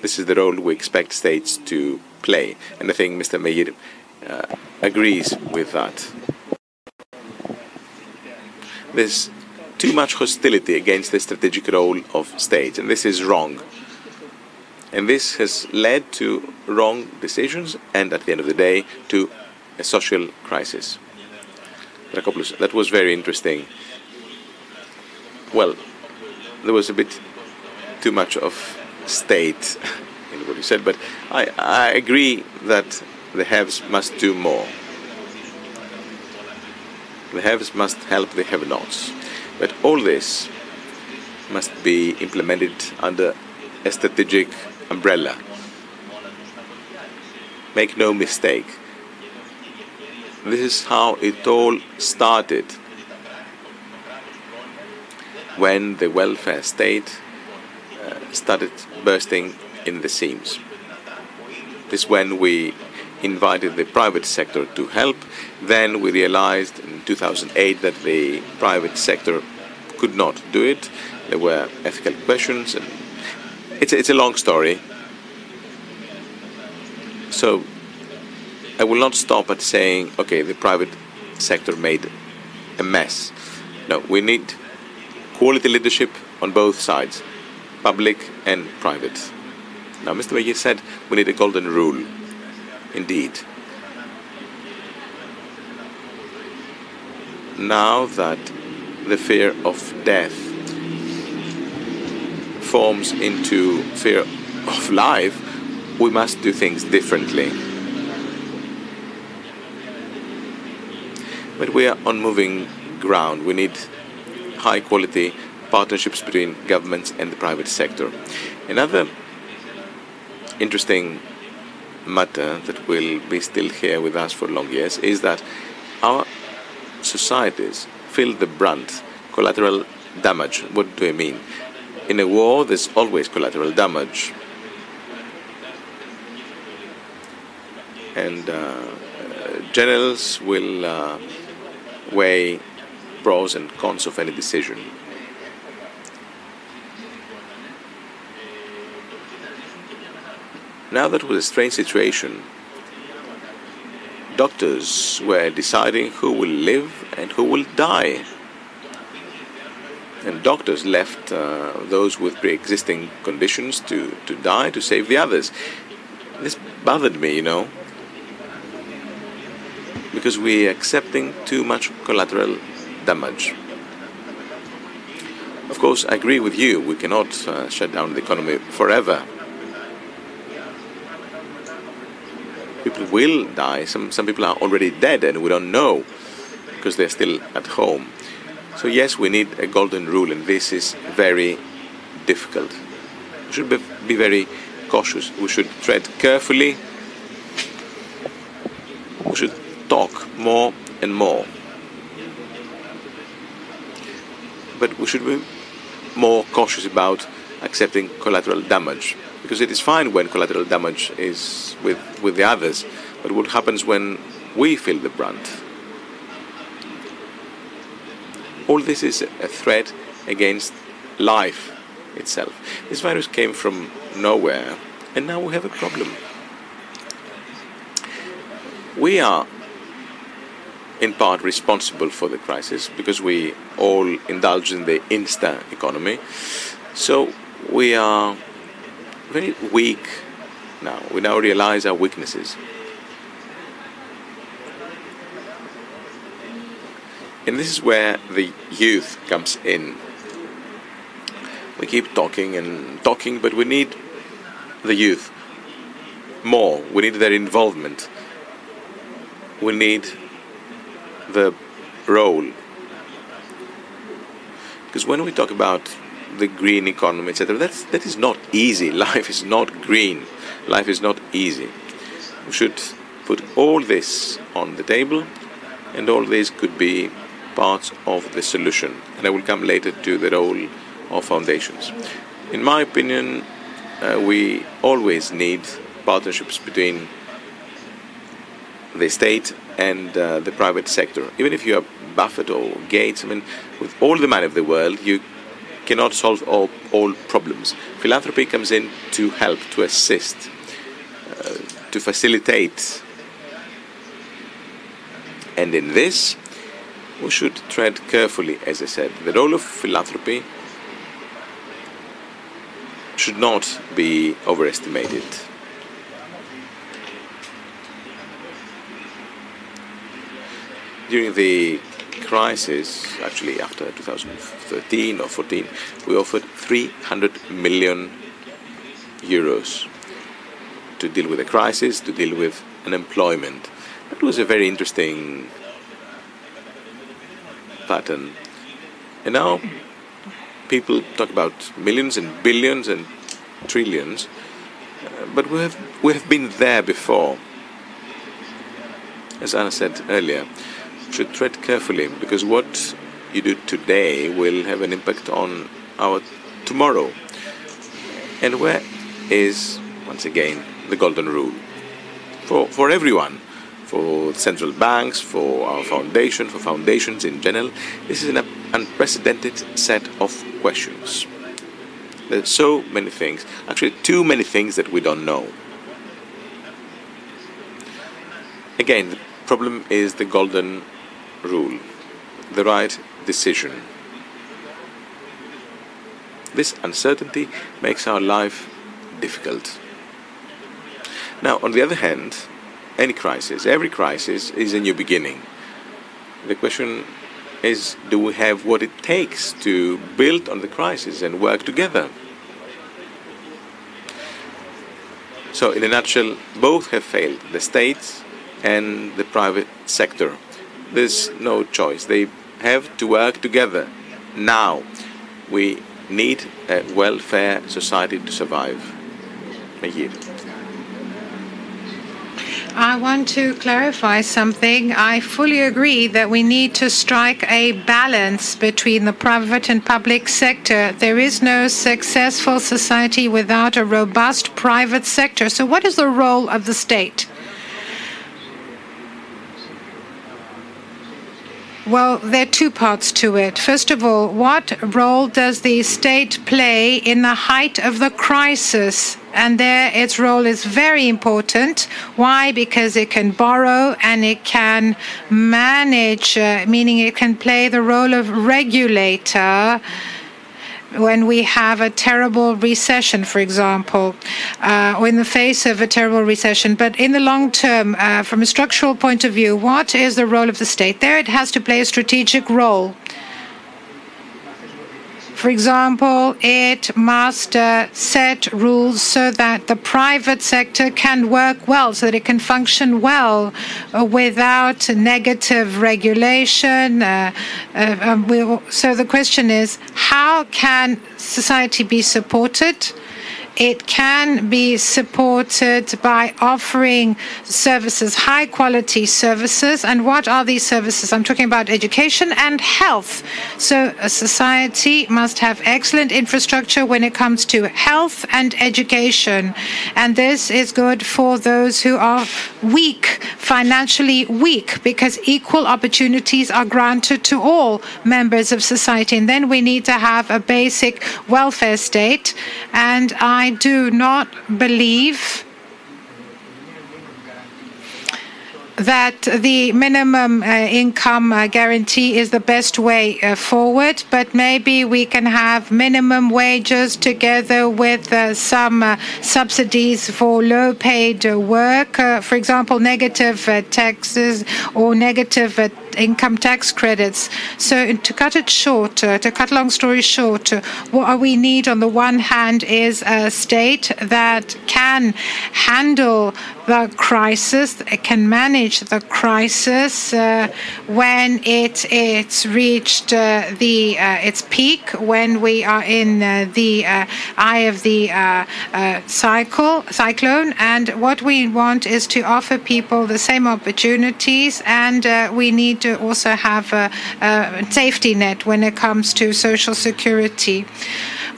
This is the role we expect states to play. And I think Mr. Meghir uh, agrees with that. There's too much hostility against the strategic role of states, and this is wrong. And this has led to wrong decisions and, at the end of the day, to a social crisis. that was very interesting. Well, there was a bit too much of state in what you said, but I, I agree that the haves must do more. The haves must help the have nots. But all this must be implemented under a strategic umbrella. Make no mistake. This is how it all started when the welfare state uh, started bursting in the seams. This is when we invited the private sector to help. Then we realized in 2008 that the private sector could not do it. There were ethical questions, and it's a, it's a long story. So I will not stop at saying, okay, the private sector made a mess. No, we need quality leadership on both sides, public and private. Now, Mr. Meghir said we need a golden rule. Indeed. Now that the fear of death forms into fear of life, we must do things differently. But we are on moving ground. We need high quality partnerships between governments and the private sector. Another interesting matter that will be still here with us for long years is that our societies feel the brunt, collateral damage. What do I mean? In a war, there's always collateral damage. And uh, generals will uh, weigh pros and cons of any decision. Now that was a strange situation. Doctors were deciding who will live and who will die. And doctors left uh, those with pre existing conditions to, to die to save the others. This bothered me, you know, because we're accepting too much collateral damage. Of course, I agree with you, we cannot uh, shut down the economy forever. people will die. Some some people are already dead and we don't know because they're still at home. So yes, we need a golden rule, and this is very difficult. We should be, be very cautious. We should tread carefully. We should talk more and more. But we should be more cautious about accepting collateral damage because it is fine when collateral damage is with, with the others, but what happens when we feel the brunt? All this is a threat against life itself. This virus came from nowhere, and now we have a problem. We are in part responsible for the crisis because we all indulge in the insta economy. So we are very weak now. We now realize our weaknesses. And this is where the youth comes in. We keep talking and talking, but we need the youth more. We need their involvement. We need the role. Because when we talk about the green economy, etc. That's that is not easy. Life is not green. Life is not easy. We should put all this on the table, and all this could be parts of the solution. And I will come later to the role of foundations. In my opinion, uh, we always need partnerships between the state and uh, the private sector. Even if you are Buffett or Gates, I mean, with all the money of the world, you cannot solve all, all problems. Philanthropy comes in to help, to assist, uh, to facilitate. And in this, we should tread carefully, as I said. The role of philanthropy should not be overestimated. During the crisis, actually after 2013 or 14, we offered 300 million euros to deal with the crisis, to deal with unemployment. That was a very interesting pattern. And now people talk about millions and billions and trillions, uh, but we have, we have been there before. As Anna said earlier, should tread carefully because what you do today will have an impact on our tomorrow. And where is, once again, the golden rule? for, for everyone, for central banks, for our foundation, for foundations in general. This is an unprecedented set of questions. There's so many things, actually, too many things that we don't know. Again, the problem is the golden rule, the right decision. This uncertainty makes our life difficult. Now, on the other hand, any crisis, every crisis is a new beginning. The question is do we have what it takes to build on the crisis and work together? So, in a nutshell, both have failed the state and the private sector. There's no choice. They have to work together now. We need a welfare society to survive. Meghir. I want to clarify something. I fully agree that we need to strike a balance between the private and public sector. There is no successful society without a robust private sector. So, what is the role of the state? Well, there are two parts to it. First of all, what role does the state play in the height of the crisis? And there, its role is very important. Why? Because it can borrow and it can manage, uh, meaning it can play the role of regulator when we have a terrible recession, for example, uh, or in the face of a terrible recession. But in the long term, uh, from a structural point of view, what is the role of the state? There it has to play a strategic role. For example, it must uh, set rules so that the private sector can work well, so that it can function well uh, without negative regulation. Uh, uh um, so the question is, how can society be supported? It can be supported by offering services, high quality services. And what are these services? I'm talking about education and health. So a society must have excellent infrastructure when it comes to health and education. And this is good for those who are weak, financially weak, because equal opportunities are granted to all members of society. And then we need to have a basic welfare state. And I I do not believe that the minimum uh, income uh, guarantee is the best way uh, forward, but maybe we can have minimum wages together with uh, some uh, subsidies for low paid uh, work. for example, negative taxes or negative income tax credits. So to cut it short, to cut long story short, what we need on the one hand is a state that can handle the crisis, can manage the crisis uh, when it it's reached uh, the uh, its peak, when we are in the eye of the cycle cyclone, and what we want is to offer people the same opportunities, and we need to also have a, a safety net when it comes to social security.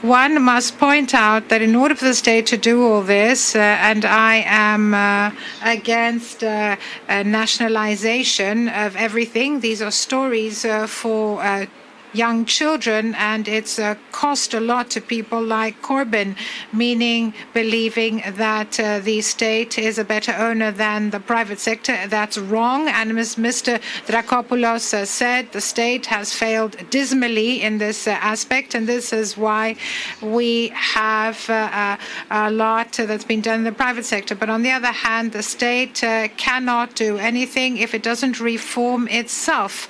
One must point out that in order for the state to do all this, uh, and I am uh, against uh, nationalization of everything, these are stories uh, for uh, young children, and it's uh, cost a lot to people like Corbyn, meaning believing that uh, the state is a better owner than the private sector. That's wrong. And as Mr. Dracopoulos uh, said, the state has failed dismally in this uh, aspect, and this is why we have uh, a lot that's been done in the private sector. But on the other hand, the state uh, cannot do anything if it doesn't reform itself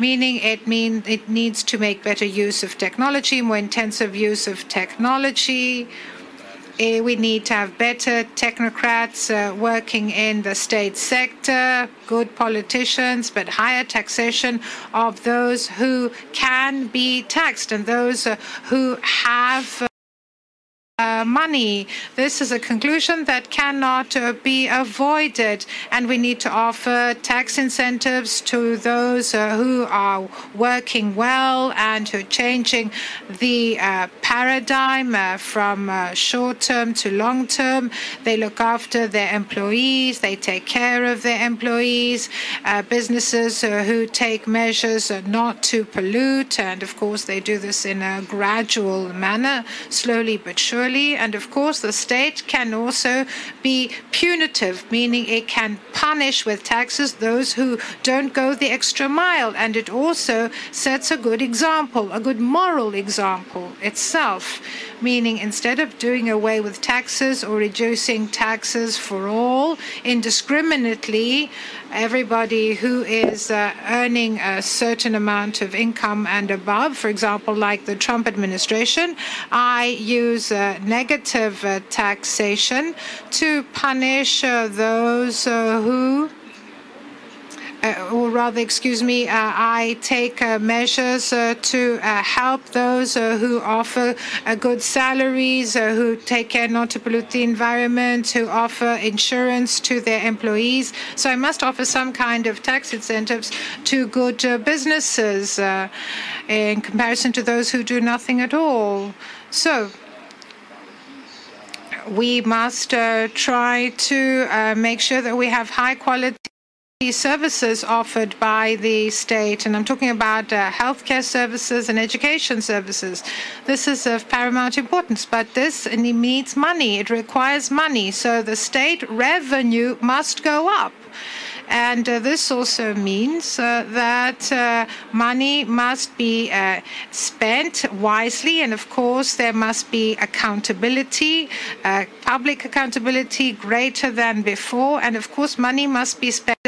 meaning it mean it needs to make better use of technology, more intensive use of technology. Eh, we need to have better technocrats uh, working in the state sector, good politicians, but higher taxation of those who can be taxed and those uh, who have. Uh, money. This is a conclusion that cannot be avoided, and we need to offer tax incentives to those who are working well and who are changing the paradigm from short term to long term. They look after their employees, they take care of their employees, uh, businesses uh, who take measures uh, not to pollute, and of course, they do this in a gradual manner, slowly but surely. And of course, the state can also be punitive, meaning it can punish with taxes those who don't go the extra mile. And it also sets a good example, a good moral example itself, meaning instead of doing away with taxes or reducing taxes for all indiscriminately, everybody who is uh, earning a certain amount of income and above, for example, like the Trump administration, I use uh, negative uh, taxation to punish uh, those uh, who uh, or rather, excuse me, uh, I take uh, measures to help those who offer good salaries, who take care not to pollute the environment, who offer insurance to their employees. So I must offer some kind of tax incentives to good businesses in comparison to those who do nothing at all. So we must try to make sure that we have high quality services offered by the state, and I'm talking about uh, healthcare services and education services. This is of paramount importance, but this needs money. It requires money. So the state revenue must go up. And uh, this also means uh, that uh, money must be spent wisely. And of course, there must be accountability, public accountability greater than before. And of course, money must be spent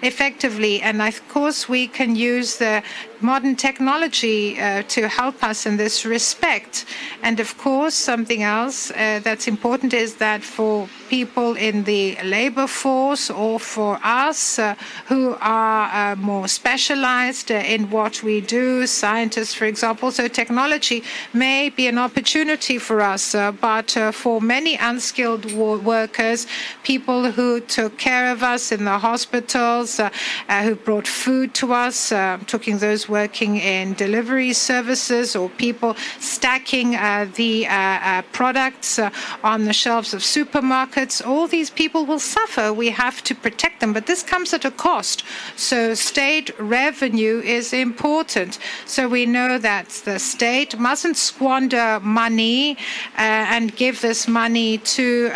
effectively. And of course, we can use the modern technology uh, to help us in this respect. And of course, something else uh, that's important is that for people in the labor force or for us uh, who are more specialized in what we do, scientists, for example, so technology may be an opportunity for us, but for many unskilled workers, people who took care of us in the hospitals, uh, uh, who brought food to us, uh, talking those working in delivery services or people stacking uh, the uh, uh, products on the shelves of supermarkets. All these people will suffer. We have to protect them, but this comes at a cost. So state revenue is important. So we know that the state mustn't squander money and give this money to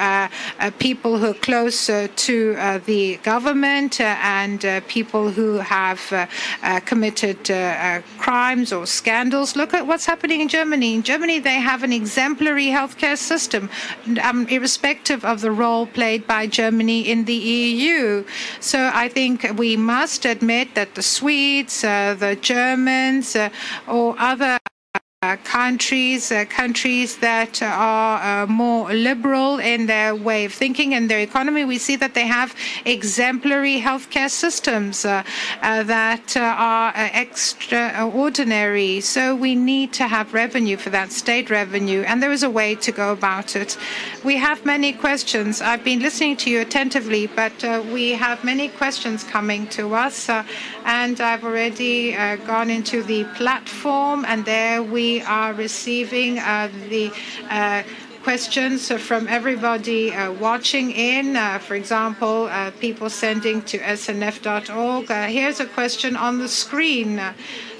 people who are closer to the government and people who have committed uh, crimes or scandals. Look at what's happening in Germany. In Germany, they have an exemplary healthcare system, um, irrespective of the role played by Germany in the EU. So I think we must admit that the Swedes, uh, the Germans, uh, or other countries, uh, countries that are uh, more liberal in their way of thinking and their economy, we see that they have exemplary healthcare systems uh, that are extraordinary. So we need to have revenue for that state revenue, and there is a way to go about it. We have many questions. I've been listening to you attentively, but we have many questions coming to us, and I've already gone into the platform, and there we are receiving uh, the uh, questions from everybody uh, watching in. Uh, for example, uh, people sending to snf.org. here's a question on the screen.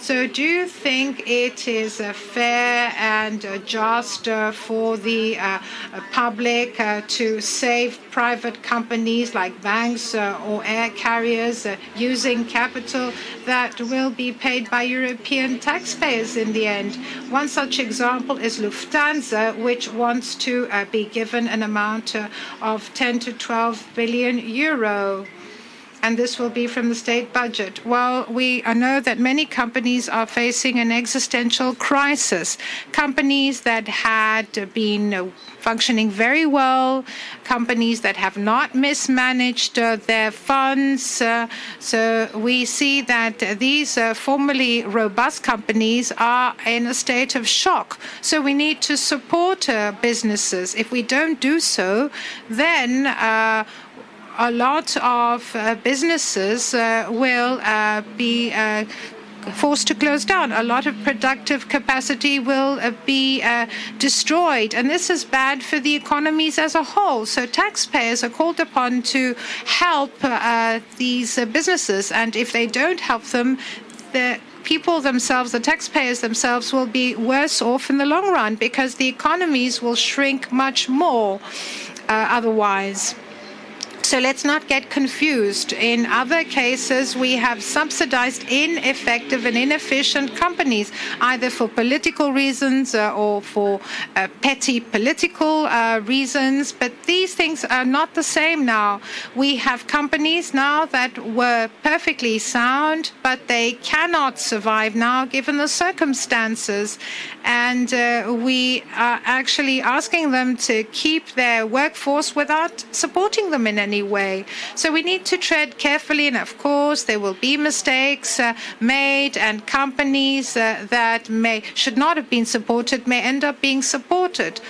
So, do you think it is fair and just uh, for the uh, uh, public to save private companies like banks or air carriers using capital that will be paid by European taxpayers in the end? One such example is Lufthansa, which wants to be given an amount of 10 to 12 billion euro. And this will be from the state budget. Well, we know that many companies are facing an existential crisis. Companies that had been functioning very well, companies that have not mismanaged uh, their funds. Uh, so we see that these uh, formerly robust companies are in a state of shock. So we need to support businesses. If we don't do so, then a lot of uh, businesses uh, will uh, be forced to close down. A lot of productive capacity will uh, be uh, destroyed. And this is bad for the economies as a whole. So taxpayers are called upon to help uh, these businesses. And if they don't help them, the people themselves, the taxpayers themselves, will be worse off in the long run because the economies will shrink much more otherwise. So let's not get confused. In other cases, we have subsidized ineffective and inefficient companies, either for political reasons uh, or for uh, petty political uh, reasons. But these things are not the same now. We have companies now that were perfectly sound, but they cannot survive now given the circumstances. And we are actually asking them to keep their workforce without supporting them in any way. So we need to tread carefully, and of course, there will be mistakes uh, made, and companies uh, that may should not have been supported may end up being supported.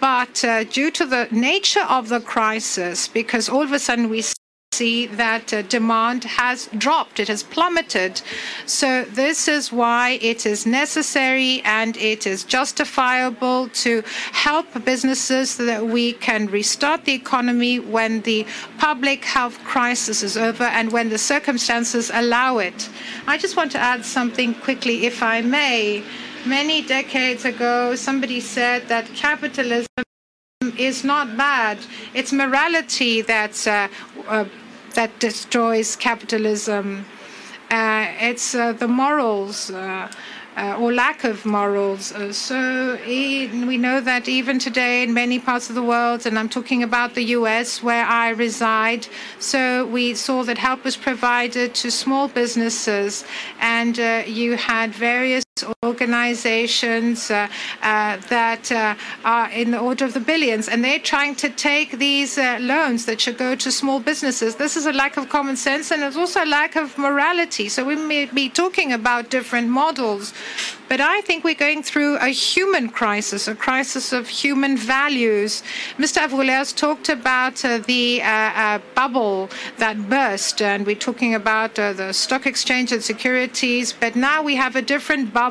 But uh, due to the nature of the crisis, because all of a sudden we see that uh, demand has dropped, it has plummeted. So, this is why it is necessary and it is justifiable to help businesses so that we can restart the economy when the public health crisis is over and when the circumstances allow it. I just want to add something quickly, if I may. Many decades ago, somebody said that capitalism is not bad. It's morality that's uh, uh, that destroys capitalism. Uh, it's uh, the morals. Uh, or lack of morals. so we know that even today in many parts of the world, and I'm talking about the US where I reside, so we saw that help was provided to small businesses, and you had various organizations uh, uh, that uh, are in the order of the billions, and they're trying to take these loans that should go to small businesses. This is a lack of common sense, and it's also a lack of morality. So we may be talking about different models. But I think we're going through a human crisis, a crisis of human values. Mr. Avgouleas talked about uh, the uh, uh, bubble that burst, and we're talking about the stock exchange and securities. But now we have a different bubble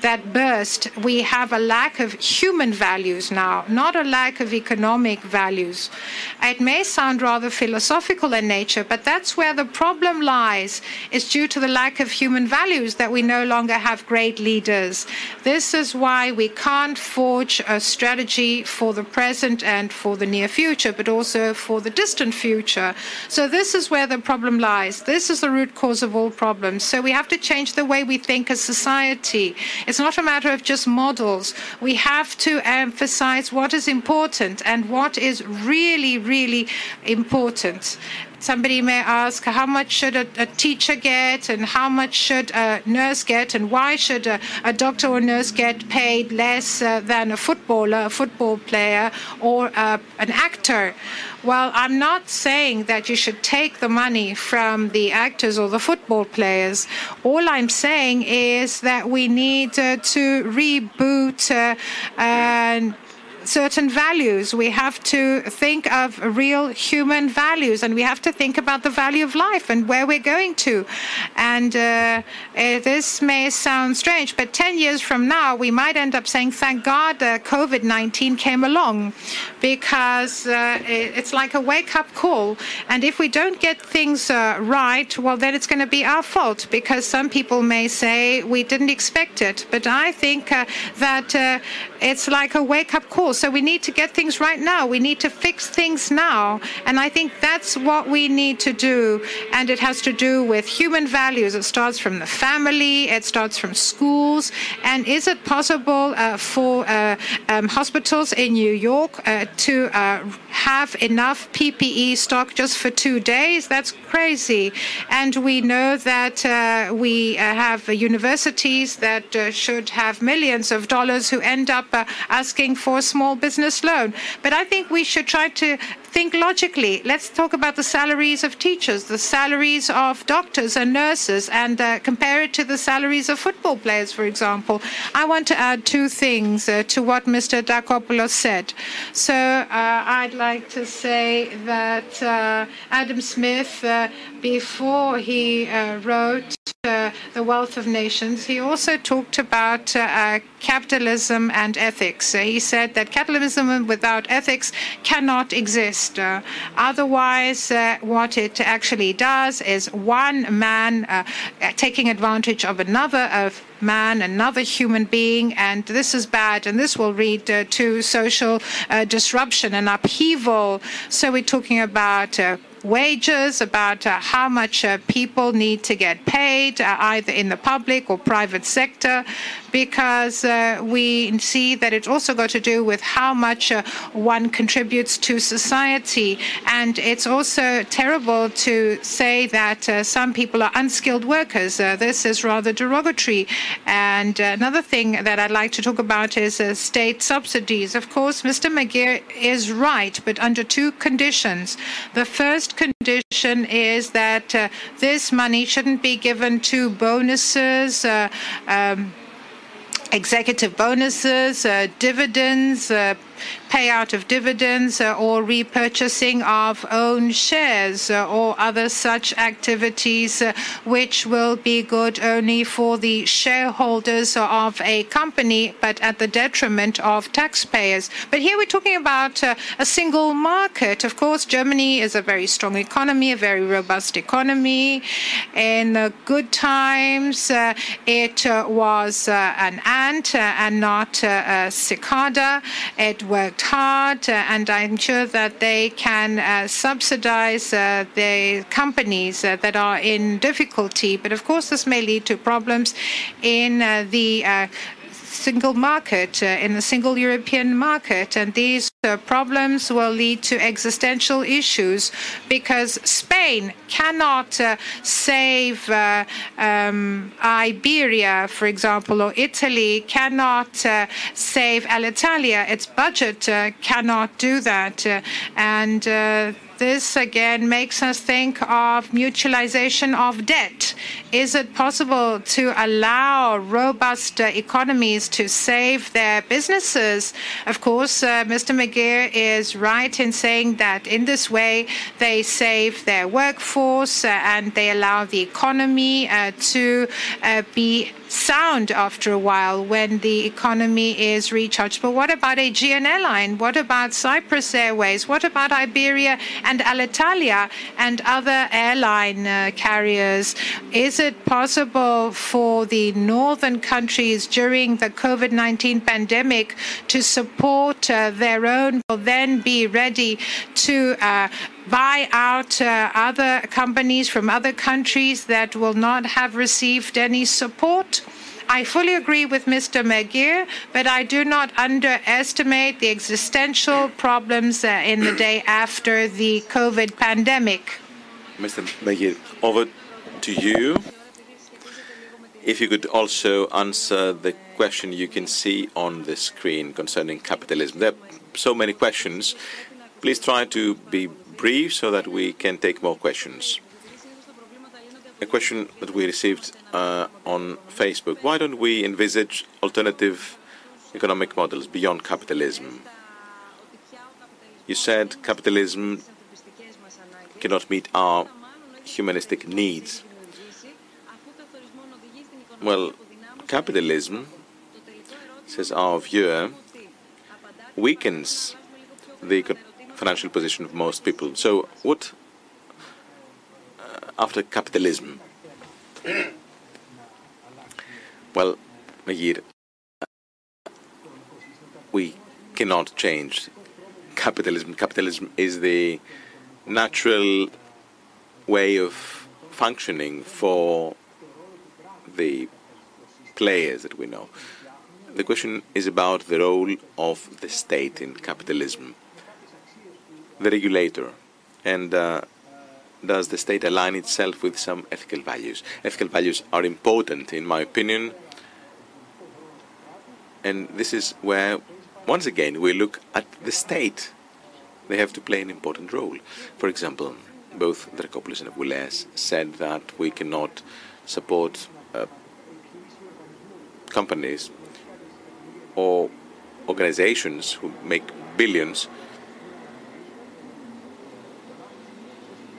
that burst. We have a lack of human values now, not a lack of economic values. It may sound rather philosophical in nature, but that's where the problem lies. Is due to the lack of human values that we no longer have great leaders. This is why we can't forge a strategy for the present and for the near future, but also for the distant future. So this is where the problem lies. This is the root cause of all problems. So we have to change the way we think as society. It's not a matter of just models. We have to emphasize what is important and what is really, really important. Somebody may ask, how much should a, a, teacher get, and how much should a nurse get, and why should a, a doctor or nurse get paid less uh, than a footballer, a football player, or uh, an actor? Well, I'm not saying that you should take the money from the actors or the football players. All I'm saying is that we need uh, to reboot and certain values. We have to think of real human values and we have to think about the value of life and where we're going to. And uh, this may sound strange, but 10 years from now, we might end up saying, thank God uh, COVID 19 came along because uh, it's like a wake up call. And if we don't get things uh, right, well, then it's going to be our fault because some people may say we didn't expect it. But I think uh, that uh, it's like a wake up call. So we need to get things right now. We need to fix things now. And I think that's what we need to do. And it has to do with human values. It starts from the family, it starts from schools. And is it possible uh, for uh, um, hospitals in New York uh, to uh, have enough PPE stock just for two days? That's crazy. And we know that uh, we uh, have universities that should have millions of dollars who end up asking for a small business loan. But I think we should try to think logically. Let's talk about the salaries of teachers, the salaries of doctors and nurses, and uh, compare it to the salaries of football players, for example. I want to add two things uh, to what Mr. Dracopoulos said. So uh, I'd like to say that uh, Adam Smith, uh, before he uh, wrote uh, The Wealth of Nations, he also talked about uh, capitalism and ethics. Uh, he said that capitalism without ethics cannot exist. Uh, otherwise, uh, what it actually does is one man taking advantage of another of man, another human being, and this is bad, and this will lead uh, to social uh, disruption and upheaval. So we're talking about uh, wages, about uh, how much uh, people need to get paid, uh, either in the public or private sector, because we see that it's also got to do with how much one contributes to society. And it's also terrible to say that some people are unskilled workers. this is rather derogatory. And another thing that I'd like to talk about is state subsidies. Of course, Mr. Meghir is right, but under two conditions. The first condition is that uh, this money shouldn't be given to bonuses, uh, um, executive bonuses, uh, dividends, uh, payout of dividends uh, or repurchasing of own shares uh, or other such activities uh, which will be good only for the shareholders of a company but at the detriment of taxpayers. But here we're talking about a single market. Of course, Germany is a very strong economy, a very robust economy. In good times, it was an ant and not a cicada. It worked hard, uh, and I'm sure that they can uh, subsidize uh, the companies that are in difficulty. But of course, this may lead to problems in the single market, uh, in the single European market. And these uh, problems will lead to existential issues because Spain cannot uh, save um, Iberia, for example, or Italy cannot save Alitalia. Its budget cannot do that. and this again makes us think of mutualization of debt. Is it possible to allow robust uh, economies to save their businesses? Of course, uh, Mr. Meghir is right in saying that in this way they save their workforce uh, and they allow the economy uh, to uh, be sound after a while when the economy is recharged. But what about Aegean Airline? What about Cyprus Airways? What about Iberia and Alitalia and other airline uh, carriers? Is it possible for the northern countries during the COVID 19 pandemic to support uh, their own, will then be ready to uh, buy out uh, other companies from other countries that will not have received any support. I fully agree with Mr. Meghir, but I do not underestimate the existential problems uh, in the day after the COVID pandemic. Mr. Meghir, over to you. If you could also answer the question you can see on the screen concerning capitalism. There are so many questions. Please try to be brief so that we can take more questions. A question that we received uh, on Facebook. Why don't we envisage alternative economic models beyond capitalism? You said capitalism cannot meet our humanistic needs. Well, capitalism, says our viewer, weakens the financial position of most people. So, what uh, after capitalism? well, Meghir, we cannot change capitalism. Capitalism is the natural way of functioning for the players that we know. The question is about the role of the state in capitalism, the regulator, and uh, does the state align itself with some ethical values? Ethical values are important, in my opinion, and this is where, once again, we look at the state. They have to play an important role. For example, both Dracopoulos and Avgouleas said that we cannot support uh, companies or organizations who make billions.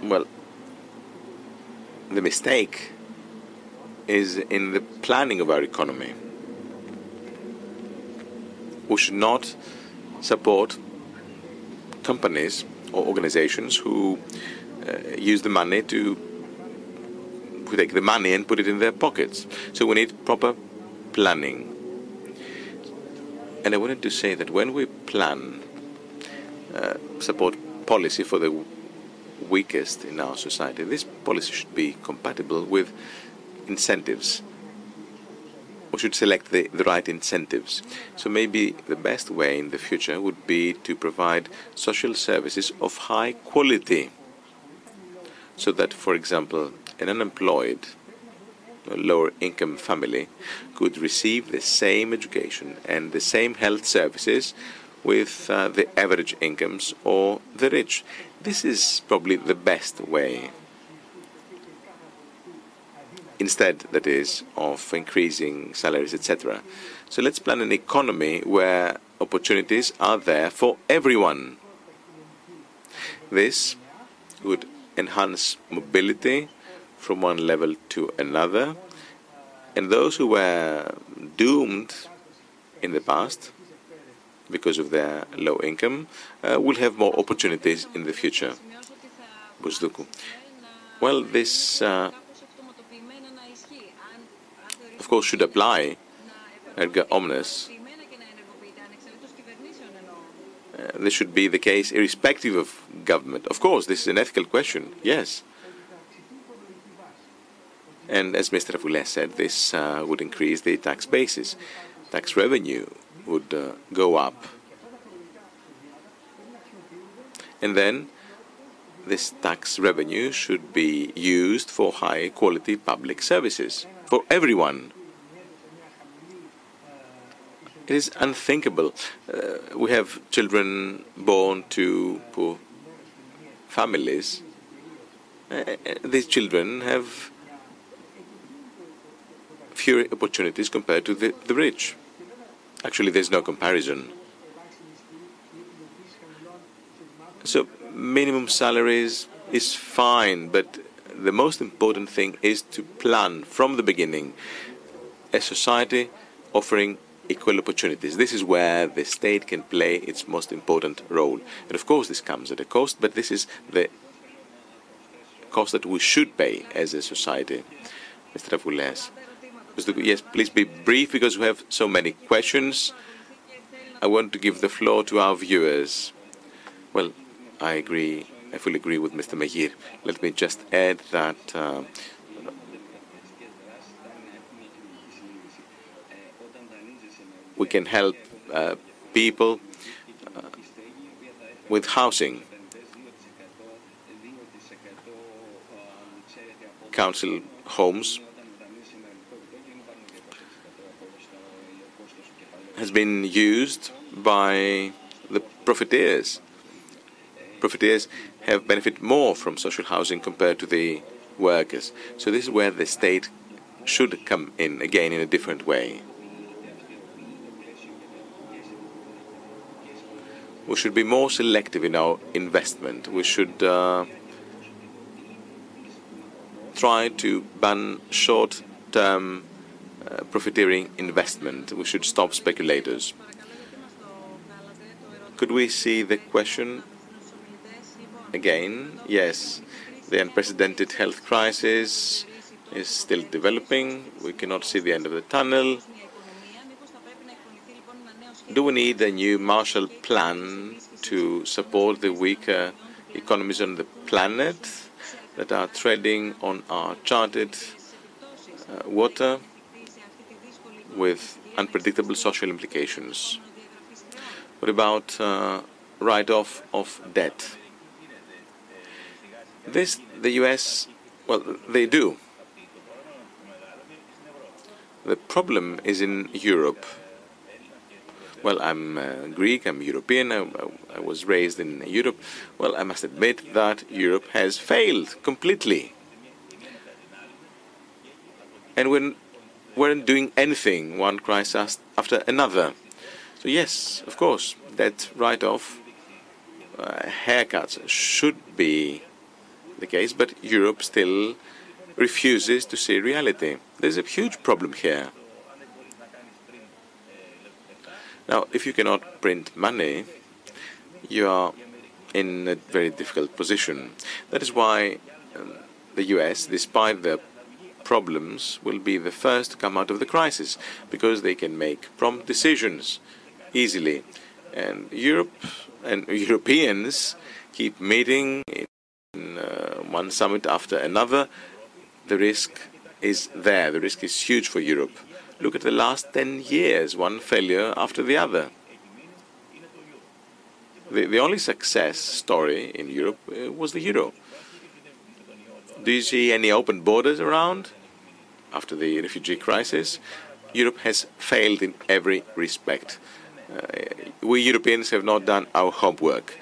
Well, the mistake is in the planning of our economy. We should not support companies or organizations who uh, use the money to who take the money and put it in their pockets. So we need proper planning. And I wanted to say that when we plan uh, support policy for the weakest in our society, this policy should be compatible with incentives. We should select the, the right incentives. So maybe the best way in the future would be to provide social services of high quality. So that, for example, an unemployed lower income family could receive the same education and the same health services with uh, the average incomes or the rich. This is probably the best way. Instead, that is, of increasing salaries, etc. So let's plan an economy where opportunities are there for everyone. This would enhance mobility from one level to another. And those who were doomed in the past because of their low income uh, will have more opportunities in the future. Bousdoukou. Well, this, uh, of course, should apply erga omnes. Uh, this should be the case irrespective of government. Of course, this is an ethical question, yes. And as Mr. Avgouleas said, this uh, would increase the tax basis. Tax revenue would uh, go up. And then this tax revenue should be used for high quality public services for everyone. It is unthinkable. Uh, we have children born to poor families. Uh, these children have fewer opportunities compared to the, the rich. Actually, there's no comparison. So, minimum salaries is fine, but the most important thing is to plan from the beginning a society offering equal opportunities. This is where the state can play its most important role. And of course, this comes at a cost, but this is the cost that we should pay as a society. Mr. Avgouleas. Yes, please be brief because we have so many questions. I want to give the floor to our viewers. Well, I agree. I fully agree with Mr. Meghir. Let me just add that uh, we can help uh, people uh, with housing. Council homes has been used by the profiteers. Profiteers have benefited more from social housing compared to the workers. So this is where the state should come in again in a different way. We should be more selective in our investment. We should uh, try to ban short-term profiteering investment. We should stop speculators. Could we see the question again? Yes, the unprecedented health crisis is still developing. We cannot see the end of the tunnel. do we need a new Marshall Plan to support the weaker economies on the planet that are treading on our charted uh, water with unpredictable social implications? What about uh, write-off of debt? This, the US, well, they do. The problem is in Europe. Well, I'm uh, Greek, I'm European, I, I, was raised in Europe. Well, I must admit that Europe has failed completely. And we weren't doing anything, one crisis after another. So, yes, of course, that write off uh, haircuts should be the case, but Europe still refuses to see reality. There's a huge problem here. Now, if you cannot print money, you are in a very difficult position. That is why um, the US, despite their problems, will be the first to come out of the crisis because they can make prompt decisions easily. And Europe and Europeans keep meeting in uh, one summit after another. The risk is there. The risk is huge for Europe. Look at the last 10 years, one failure after the other. The, the only success story in Europe uh, was the euro. Do you see any open borders around after the refugee crisis? Europe has failed in every respect. Uh, we Europeans have not done our homework.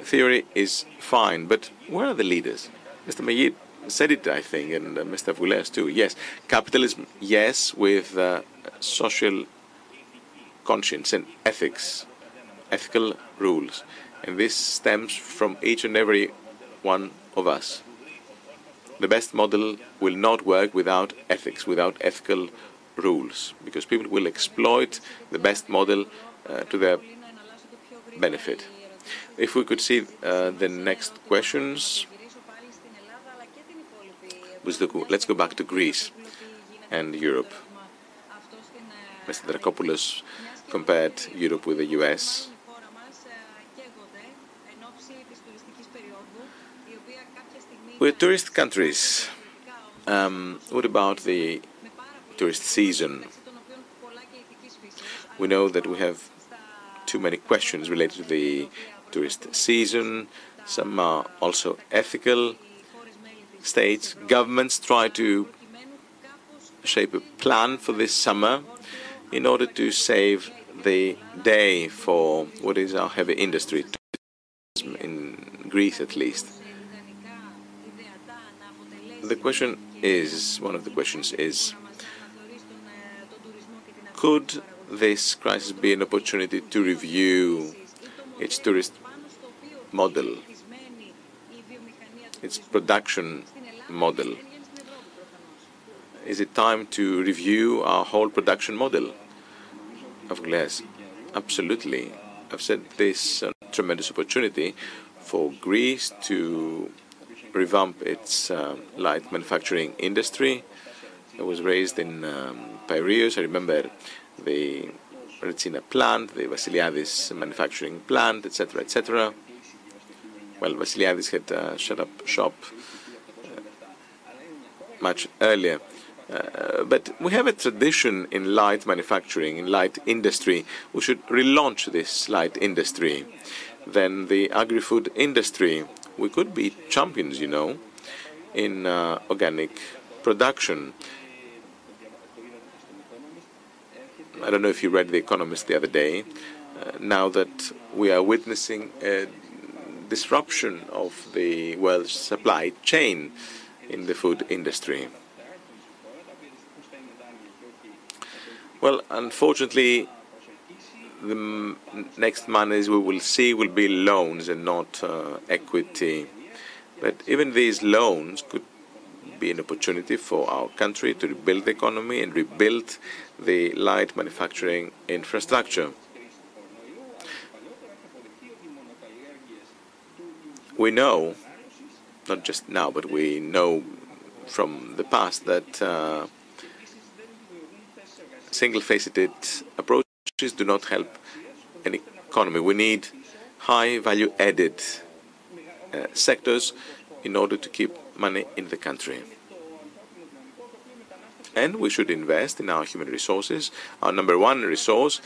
Theory is fine, but where are the leaders? Mr. Meghir said it, I think, and uh, Mr. Avgouleas too. Yes, capitalism, yes, with uh, social conscience and ethics, ethical rules. And this stems from each and every one of us. The best model will not work without ethics, without ethical rules, because people will exploit the best model uh, to their benefit. If we could see uh, the next questions. Let's go back to Greece and Europe. Mr. Dracopoulos compared Europe with the US. We're tourist countries. Um, what about the tourist season? We know that we have too many questions related to the tourist season. Some are also ethical states, governments try to shape a plan for this summer in order to save the day for what is our heavy industry, in Greece at least. The question is, one of the questions is, could this crisis be an opportunity to review its tourist model its production model. Is it time to review our whole production model of glass? Absolutely. I've said this a tremendous opportunity for Greece to revamp its uh, light manufacturing industry. It was raised in um, Piraeus. I remember the Retsina plant, the Vasiliadis manufacturing plant, etc., etc. Well, Vasiliadis had uh, shut up shop uh, much earlier. Uh, but we have a tradition in light manufacturing, in light industry. We should relaunch this light industry. Then the agri-food industry. We could be champions, you know, in uh, organic production. I don't know if you read The Economist the other day. Uh, now that we are witnessing a disruption of the world supply chain in the food industry. Well, unfortunately, the next monies we will see will be loans and not uh, equity. But even these loans could be an opportunity for our country to rebuild the economy and rebuild the light manufacturing infrastructure. we know, not just now, but we know from the past that uh, single-faceted approaches do not help an economy. We need high value added uh, sectors in order to keep money in the country. And we should invest in our human resources, our number one resource,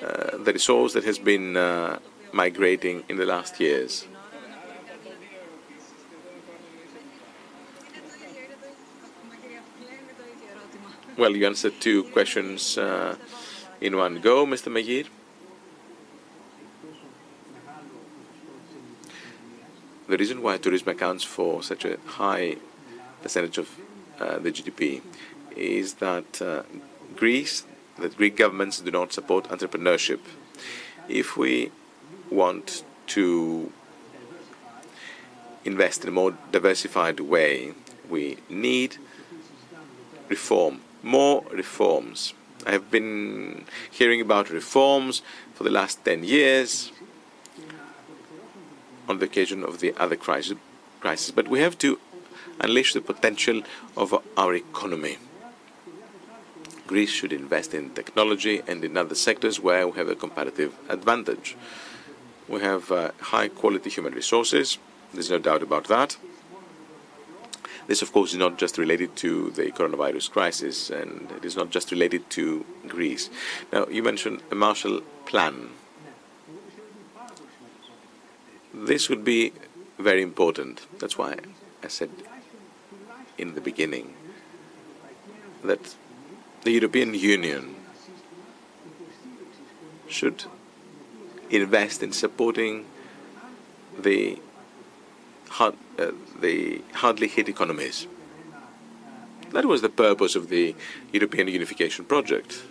uh, the resource that has been uh, migrating in the last years. Well, you answered two questions uh, in one go, Mr. Meghir. The reason why tourism accounts for such a high percentage of uh, the GDP is that uh, Greece, that Greek governments do not support entrepreneurship. If we want to invest in a more diversified way, we need reform, more reforms. I have been hearing about reforms for the last 10 years on the occasion of the other crisis, crisis. But we have to unleash the potential of our economy. Greece should invest in technology and in other sectors where we have a comparative advantage. We have uh, high quality human resources, there's no doubt about that. This, of course, is not just related to the coronavirus crisis, and it is not just related to Greece. Now, you mentioned a Marshall Plan. This would be very important. That's why I said in the beginning that the European Union should invest in supporting the hard, uh, the hardly hit economies. That was the purpose of the European unification project.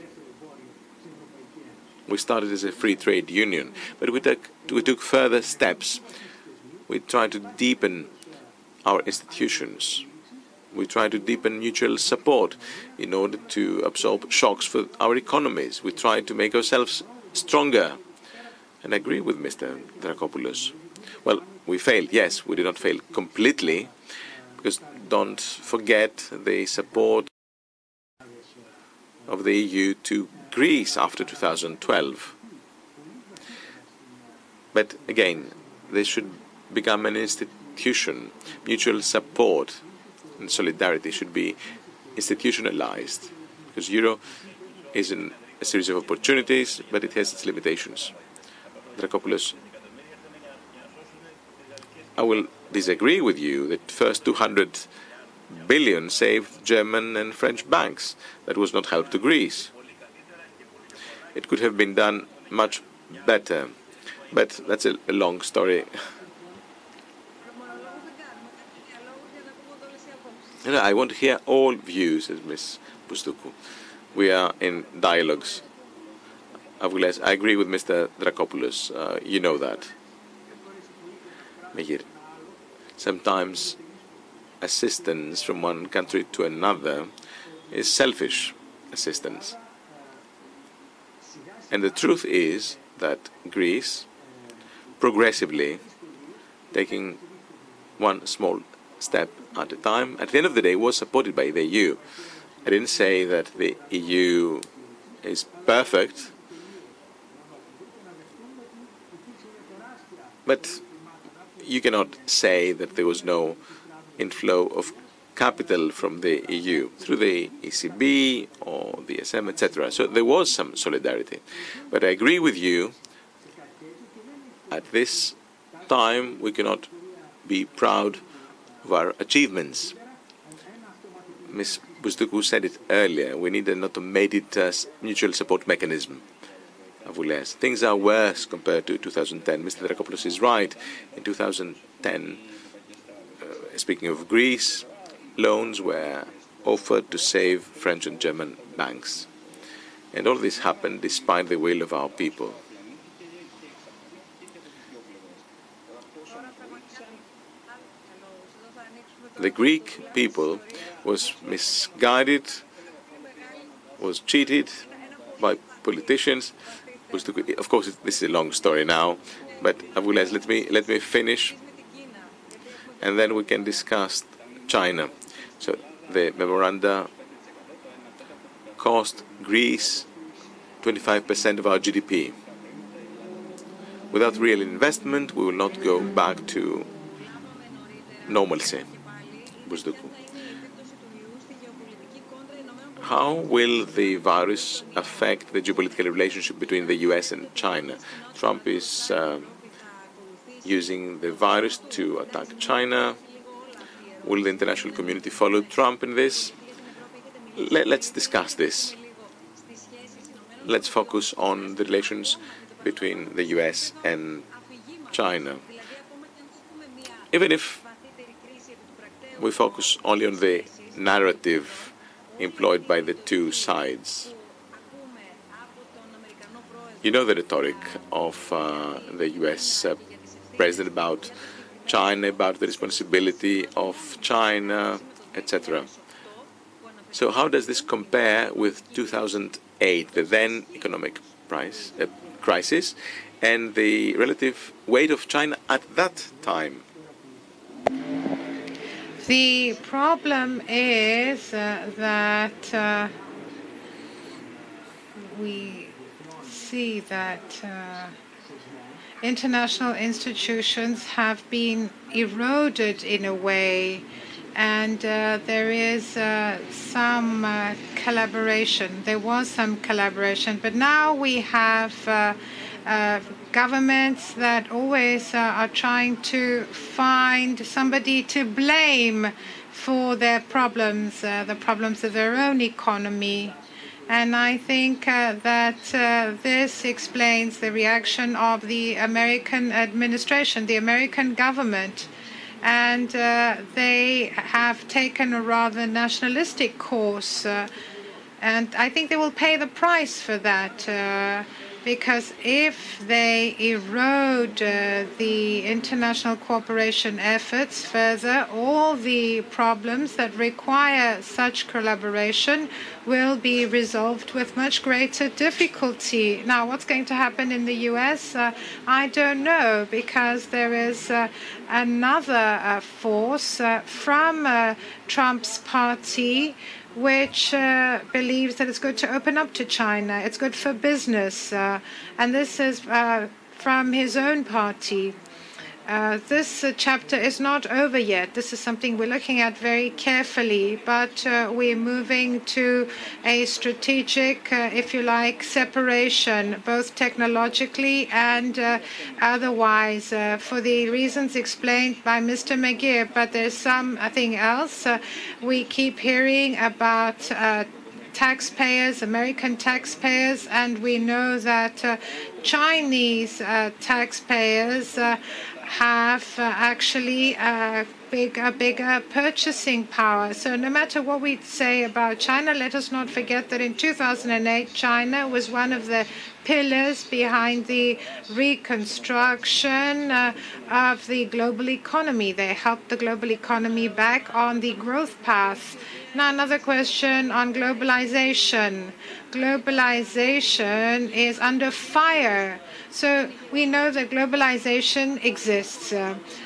We started as a free trade union, but we took, we took further steps. We tried to deepen our institutions. We tried to deepen mutual support in order to absorb shocks for our economies. We tried to make ourselves stronger. And I agree with Mr. Dracopoulos. Well, we failed. Yes, we did not fail completely, because don't forget the support of the EU to Greece after 2012. But again, this should become an institution. Mutual support and solidarity should be institutionalized, because euro is a series of opportunities, but it has its limitations. Dracopoulos I will disagree with you that first 200 billion saved German and French banks. That was not help to Greece. It could have been done much better, but that's a, a long story. You know, I want to hear all views, says Ms. Bousdoukou. We are in dialogues. I agree with Mr. Dracopoulos. Uh, you know that. Meghir. Sometimes assistance from one country to another is selfish assistance. And the truth is that Greece, progressively taking one small step at a time, at the end of the day was supported by the EU. I didn't say that the EU is perfect, but you cannot say that there was no inflow of capital from the EU through the ECB or the ESM, etc. So there was some solidarity. But I agree with you, at this time we cannot be proud of our achievements. Ms. Bousdoukou said it earlier, we need an automated uh, mutual support mechanism. Things are worse compared to 2010. Mr. Dracopoulos is right. In 2010, uh, speaking of Greece, loans were offered to save French and German banks. And all this happened despite the will of our people. The Greek people was misguided, was cheated by politicians, of course, this is a long story now, but Avgouleas, let me let me finish, and then we can discuss China. So the memoranda cost Greece 25% of our GDP. Without real investment, we will not go back to normalcy. How will the virus affect the geopolitical relationship between the US and China? Trump is uh, using the virus to attack China. Will the international community follow Trump in this? Let, us discuss this. Let's focus on the relations between the US and China. Even if we focus only on the narrative employed by the two sides. You know the rhetoric of uh, the US uh, president about China, about the responsibility of China, etc. So how does this compare with 2008, the then economic price, uh, crisis, and the relative weight of China at that time? The problem is uh, that uh, we see that uh, international institutions have been eroded in a way, and uh, there is uh, some uh, collaboration. There was some collaboration, but now we have governments that always uh, are trying to find somebody to blame for their problems, uh, the problems of their own economy. And I think uh, that uh, this explains the reaction of the American administration, the American government. And uh, they have taken a rather nationalistic course. and I think they will pay the price for that because if they erode uh, the international cooperation efforts further, all the problems that require such collaboration will be resolved with much greater difficulty. Now, what's going to happen in the US? Uh, I don't know, because there is uh, another uh, force uh, from uh, Trump's party which uh, believes that it's good to open up to China. It's good for business. Uh, and this is uh, from his own party. Uh, this uh, chapter is not over yet. This is something we're looking at very carefully, but uh, we're moving to a strategic, uh, if you like, separation, both technologically and uh, otherwise, uh, for the reasons explained by Mr. Meghir. But there's something else. we keep hearing about taxpayers, American taxpayers, and we know that uh, Chinese uh, taxpayers have uh, actually a big, a bigger purchasing power. So no matter what we say about China, let us not forget that in 2008, China was one of the pillars behind the reconstruction uh, of the global economy. They helped the global economy back on the growth path. Now, another question on globalization. Globalization is under fire so we know that globalization exists.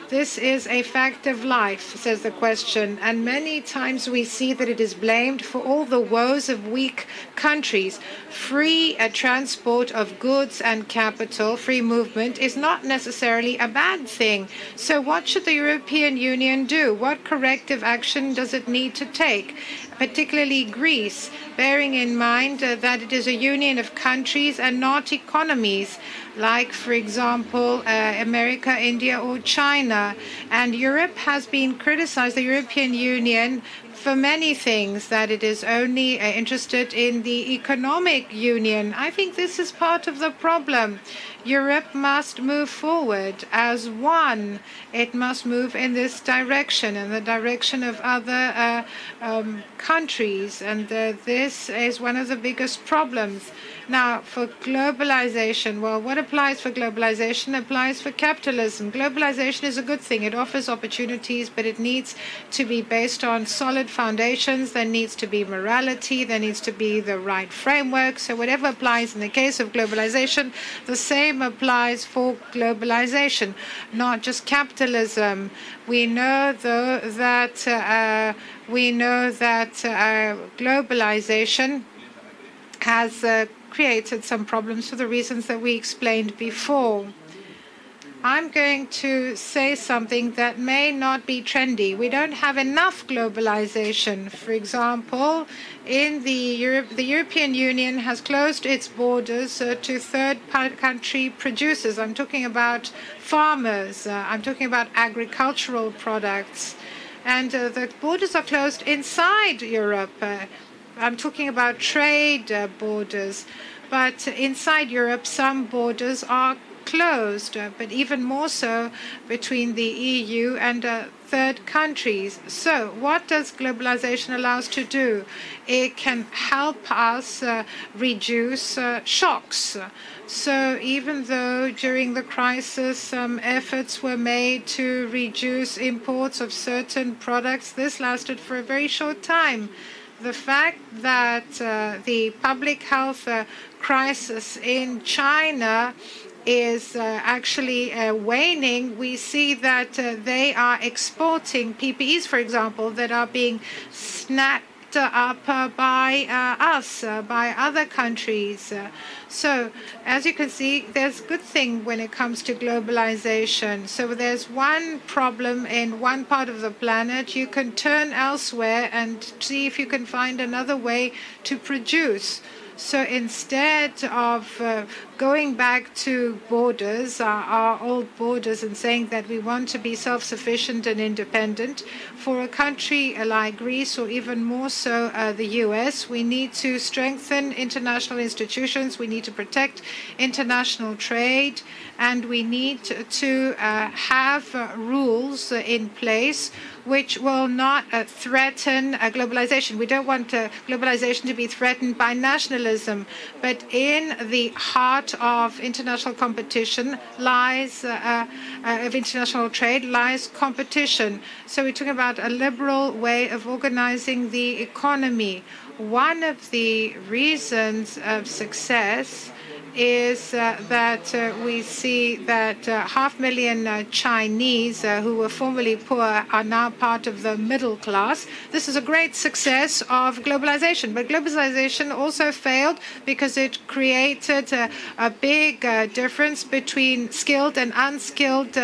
This is a fact of life, says the question, and many times we see that it is blamed for all the woes of weak countries. Free uh, transport of goods and capital, free movement, is not necessarily a bad thing. So, what should the European Union do? What corrective action does it need to take? Particularly Greece, bearing in mind uh, that it is a union of countries and not economies, like, for example, uh, America, India, or China. And Europe has been criticized, the European Union, for many things, that it is only uh, interested in the economic union. I think this is part of the problem. Europe must move forward as one. It must move in this direction, in the direction of other uh, um, countries. And uh, this is one of the biggest problems. Now, for globalization, well, what applies for globalization applies for capitalism. Globalization is a good thing. It offers opportunities, but it needs to be based on solid foundations. There needs to be morality. There needs to be the right framework. So, whatever applies in the case of globalization, the same applies for globalization, not just capitalism. We know, though, that uh, we know that uh, globalization has uh, created some problems for the reasons that we explained before. I'm going to say something that may not be trendy. We don't have enough globalization. For example, in the Europe, the European Union has closed its borders uh, to third country producers. I'm talking about farmers. Uh, I'm talking about agricultural products. And uh, the borders are closed inside Europe. I'm talking about trade uh, borders. But inside Europe, some borders are closed, uh, but even more so between the EU and uh, third countries. So, what does globalization allow us to do? It can help us uh, reduce uh, shocks. So, even though during the crisis some efforts were made to reduce imports of certain products, this lasted for a very short time the fact that uh, the public health uh, crisis in China is uh, actually uh, waning, we see that uh, they are exporting PPEs, for example, that are being snapped up uh, by uh, us, uh, by other countries. so, as you can see, there's good thing when it comes to globalization. So, there's one problem in one part of the planet, you can turn elsewhere and see if you can find another way to produce. So instead of uh, going back to borders, uh, our old borders, and saying that we want to be self sufficient and independent, for a country like Greece or even more so uh, the US, we need to strengthen international institutions, we need to protect international trade, and we need to uh, have uh, rules in place which will not uh, threaten uh, globalization. We don't want uh, globalization to be threatened by nationalism, but in the heart of international competition lies, uh, uh, of international trade, lies competition. So we're talking about a liberal way of organizing the economy. One of the reasons of success is uh, that uh, we see that uh, half million Chinese who were formerly poor are now part of the middle class. This is a great success of globalization, but globalization also failed because it created a big uh, difference between skilled and unskilled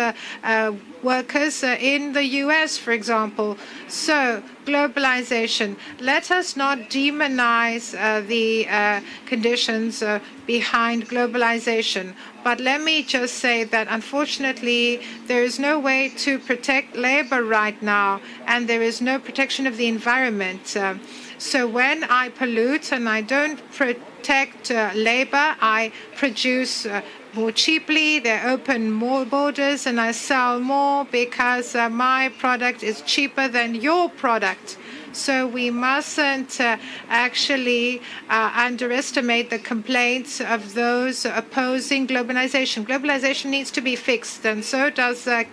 workers uh, in the US, for example. So, globalization. Let us not demonize uh, the uh, conditions uh, behind globalization. But let me just say that unfortunately, there is no way to protect labor right now, and there is no protection of the environment. Uh, so, when I pollute and I don't protect uh, labor, I produce more cheaply, they open more borders, and I sell more because uh, my product is cheaper than your product. So we mustn't uh, actually uh, underestimate the complaints of those opposing globalization. Globalization needs to be fixed, and so does uh,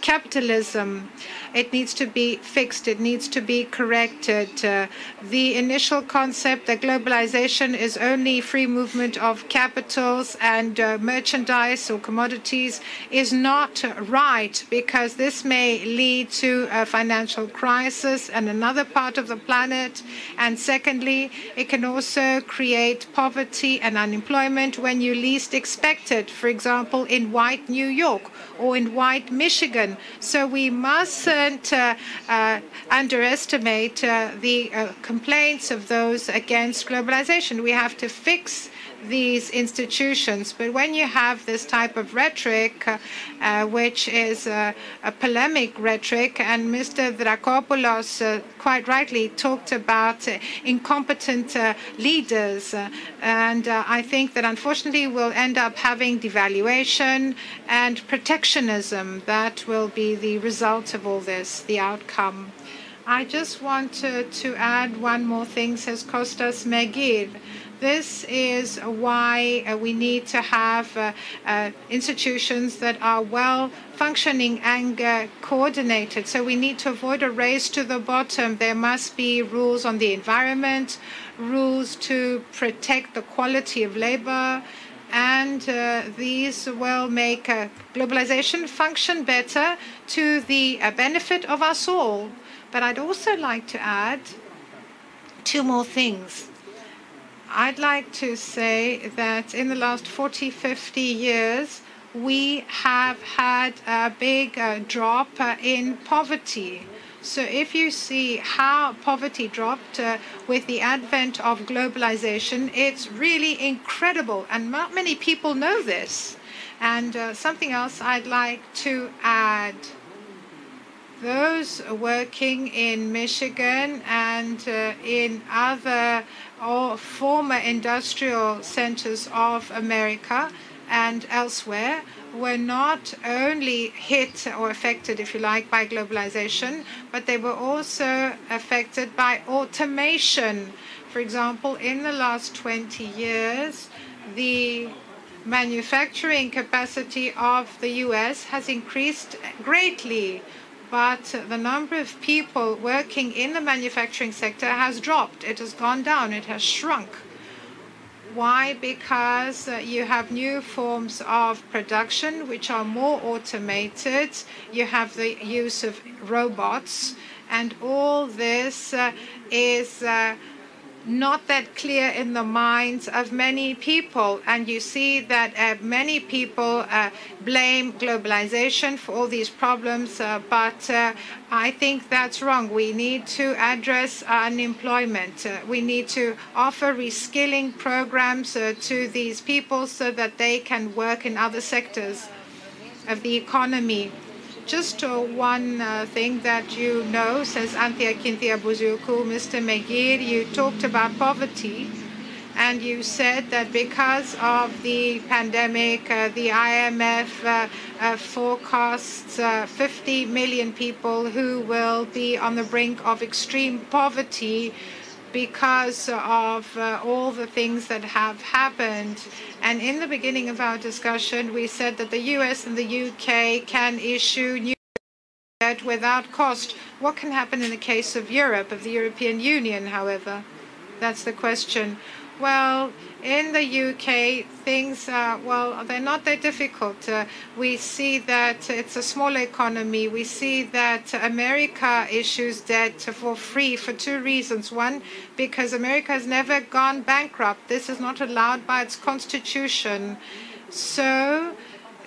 capitalism. It needs to be fixed. It needs to be corrected. Uh, the initial concept that globalization is only free movement of capitals and uh, merchandise or commodities is not right because this may lead to a financial crisis in another part of the planet. And secondly, it can also create poverty and unemployment when you least expect it. For example, in white New York or in white Michigan. So we must shouldn't uh, uh, underestimate uh, the complaints of those against globalization. We have to fix these institutions. But when you have this type of rhetoric, uh, which is a polemic rhetoric, and Mr. Dracopoulos uh, quite rightly talked about uh, incompetent leaders, and I think that unfortunately we'll end up having devaluation and protectionism. That will be the result of all this, the outcome. I just wanted to add one more thing, says Costas Meghir. This is why uh, we need to have uh, uh, institutions that are well functioning and coordinated. So we need to avoid a race to the bottom. There must be rules on the environment, rules to protect the quality of labor, and uh, these will make uh, globalization function better to the benefit of us all. But I'd also like to add two more things. I'd like to say that in the last 40, 50 years, we have had a big uh, drop uh, in poverty. So if you see how poverty dropped uh, with the advent of globalization, it's really incredible. And not many people know this. And uh, something else I'd like to add. Those working in Michigan and uh, in other or former industrial centers of America and elsewhere were not only hit or affected, if you like, by globalization, but they were also affected by automation. For example, in the last 20 years, the manufacturing capacity of the US has increased greatly, but the number of people working in the manufacturing sector has dropped. It has gone down, it has shrunk. Why? Because uh, you have new forms of production which are more automated. You have the use of robots, and all this uh, is uh, not that clear in the minds of many people. And you see that uh, many people uh, blame globalization for all these problems, uh, but uh, I think that's wrong. We need to address unemployment. Uh, we need to offer reskilling programs uh, to these people so that they can work in other sectors of the economy. Just uh, one uh, thing that you know, says Anna-Kynthia Bousdoukou, Mr. Meghir, you talked about poverty and you said that because of the pandemic, uh, the IMF uh, uh, forecasts uh, 50 million people who will be on the brink of extreme poverty because of uh, all the things that have happened. And in the beginning of our discussion, we said that the US and the UK can issue new debt without cost. What can happen in the case of Europe, of the European Union, however? That's the question. Well, in the UK, things, uh, well, they're not that difficult. Uh, we see that it's a small economy. We see that America issues debt for free for two reasons. One, because America has never gone bankrupt. This is not allowed by its constitution. So,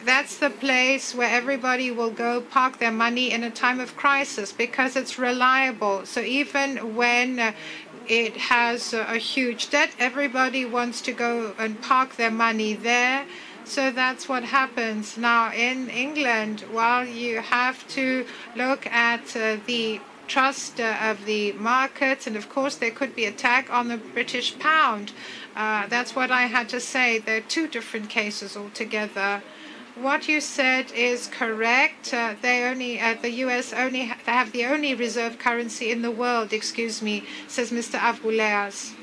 that's the place where everybody will go park their money in a time of crisis because it's reliable. So even when uh, it has a huge debt. Everybody wants to go and park their money there. So that's what happens. Now, in England, while you have to look at uh, the trust uh, of the markets, and of course, there could be attack on the British pound. Uh, that's what I had to say. There are two different cases altogether. What you said is correct. Uh, they only, uh, the U.S. only ha- have the only reserve currency in the world. Excuse me, says Mr. Avgouleas.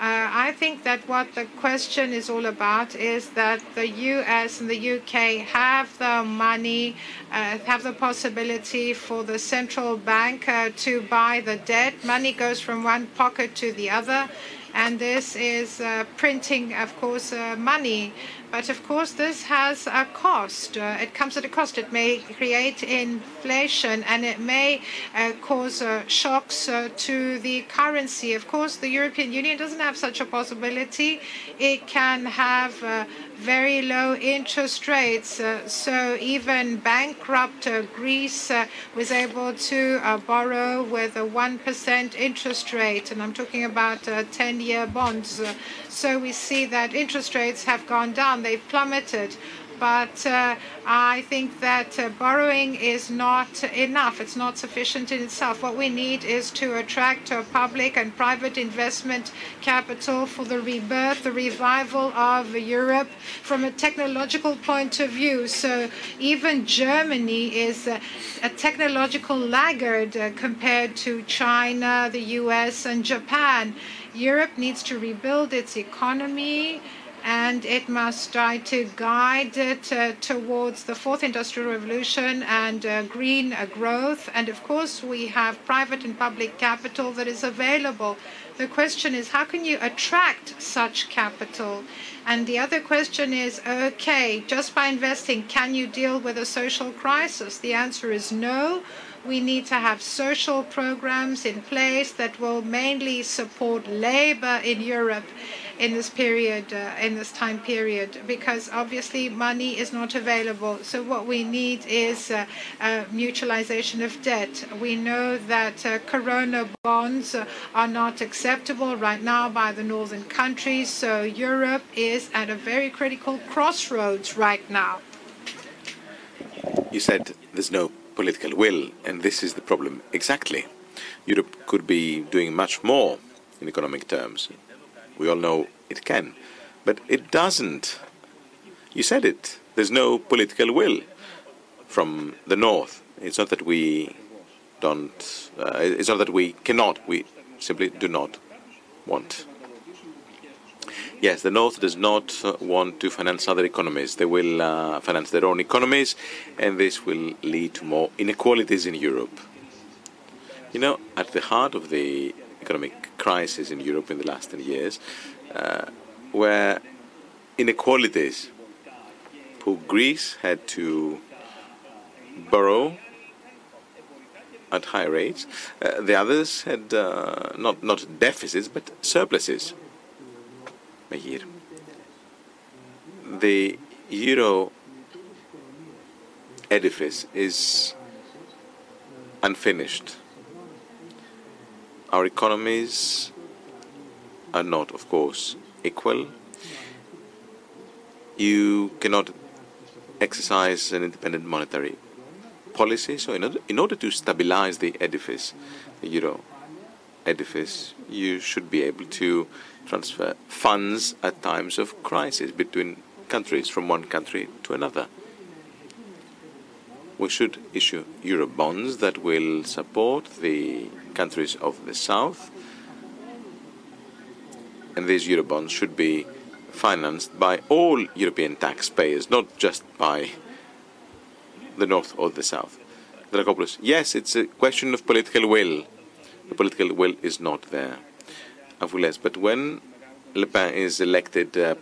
Uh, I think that what the question is all about is that the US and the UK have the money, uh, have the possibility for the central bank uh, to buy the debt. Money goes from one pocket to the other, and this is uh, printing, of course, money. But of course, this has a cost. Uh, it comes at a cost. It may create inflation and it may uh, cause uh, shocks uh, to the currency. Of course, the European Union doesn't have such a possibility. It can have uh, very low interest rates. Uh, so even bankrupt uh, Greece uh, was able to uh, borrow with a 1% interest rate. And I'm talking about 10 year bonds. so we see that interest rates have gone down, they've plummeted. But uh, I think that uh, borrowing is not enough. It's not sufficient in itself. What we need is to attract uh, public and private investment capital for the rebirth, the revival of Europe from a technological point of view. So even Germany is a, a technological laggard uh, compared to China, the US, and Japan. Europe needs to rebuild its economy and it must try to guide it uh, towards the fourth industrial revolution and uh, green uh, growth. And of course, we have private and public capital that is available. The question is, how can you attract such capital? And the other question is, okay, just by investing, can you deal with a social crisis? The answer is no. We need to have social programs in place that will mainly support labor in Europe in this period, uh, in this time period, because obviously money is not available. So what we need is uh, uh, mutualization of debt. We know that uh, Corona bonds are not acceptable right now by the northern countries. So Europe is at a very critical crossroads right now. You said there's no political will, and this is the problem. Exactly. Europe could be doing much more in economic terms. We all know it can, but it doesn't. You said it. There's no political will from the north. It's not that we don't. Uh, it's not that we cannot. We simply do not want. Yes, the North does not uh, want to finance other economies. They will uh, finance their own economies, and this will lead to more inequalities in Europe. You know, at the heart of the economic crisis in Europe in the last 10 years uh, inequalities. Poor Greece had to borrow at high rates. Uh, the others had uh, not, not deficits, but surpluses. Meghir. The euro edifice is unfinished. Our economies are not, of course, equal. You cannot exercise an independent monetary policy. So, in order, in order to stabilize the edifice, the euro edifice, you should be able to transfer funds at times of crisis between countries from one country to another. We should issue euro bonds that will support the countries of the south, and these euro bonds should be financed by all European taxpayers, not just by the north or the south. Dracopoulos, yes, it's a question of political will. The political will is not there. Avgouleas. But when Le Pen is elected uh,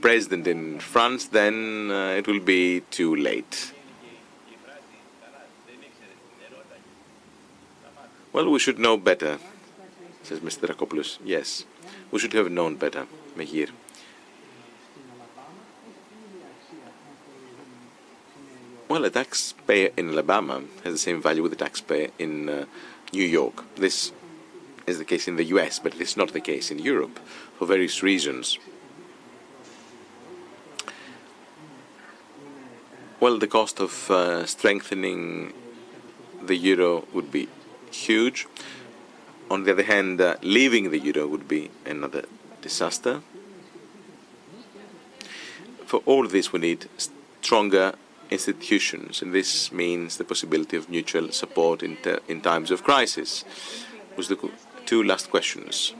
president in France, then uh, it will be too late. Well, we should know better, says Mr. Dracopoulos. Yes, we should have known better, Meghir. Well, a taxpayer in Alabama has the same value with a taxpayer in uh, New York. This is the case in the US, but it's not the case in Europe for various reasons. Well, the cost of uh, strengthening the euro would be huge. On the other hand, uh, leaving the euro would be another disaster. For all this, we need stronger institutions, and this means the possibility of mutual support in, in times of crisis. The two last questions.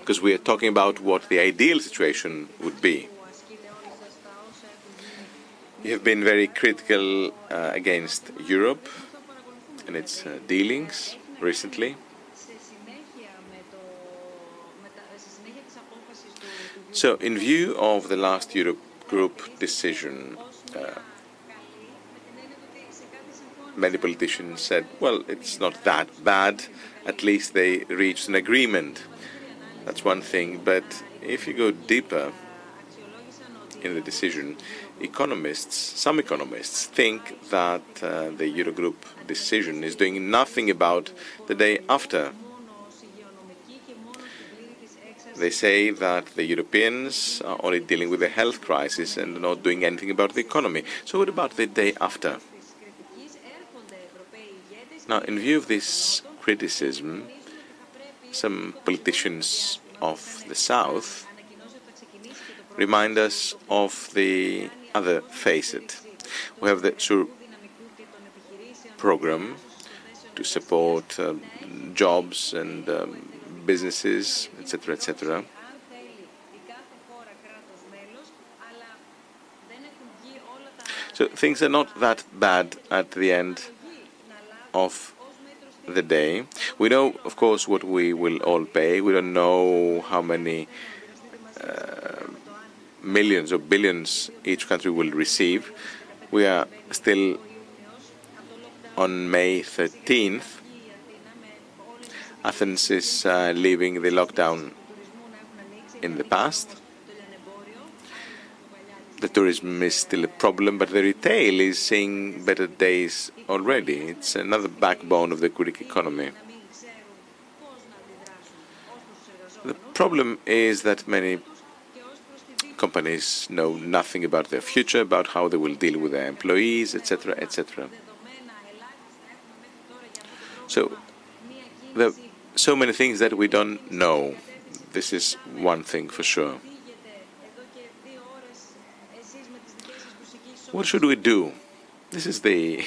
Because we are talking about what the ideal situation would be. You have been very critical uh, against Europe and its uh, dealings recently. So, in view of the last Europe Group decision, uh, many politicians said, well, it's not that bad. At least they reached an agreement. That's one thing. But if you go deeper in the decision, economists, some economists, think that uh, the Eurogroup decision is doing nothing about the day after. They say that the Europeans are only dealing with the health crisis and not doing anything about the economy. So, what about the day after? Now, in view of this criticism, some politicians of the South remind us of the other facet. We have the SURE program to support um, jobs and um, businesses, etc., etc. So things are not that bad at the end of the day. We know, of course, what we will all pay. We don't know how many uh, millions or billions each country will receive. We are still on May 13th. Athens is uh, leaving the lockdown in the past. The tourism is still a problem, but the retail is seeing better days already. It's another backbone of the Greek economy. The problem is that many companies know nothing about their future, about how they will deal with their employees, etc., etc. So there are so many things that we don't know. This is one thing for sure. What should we do? This is the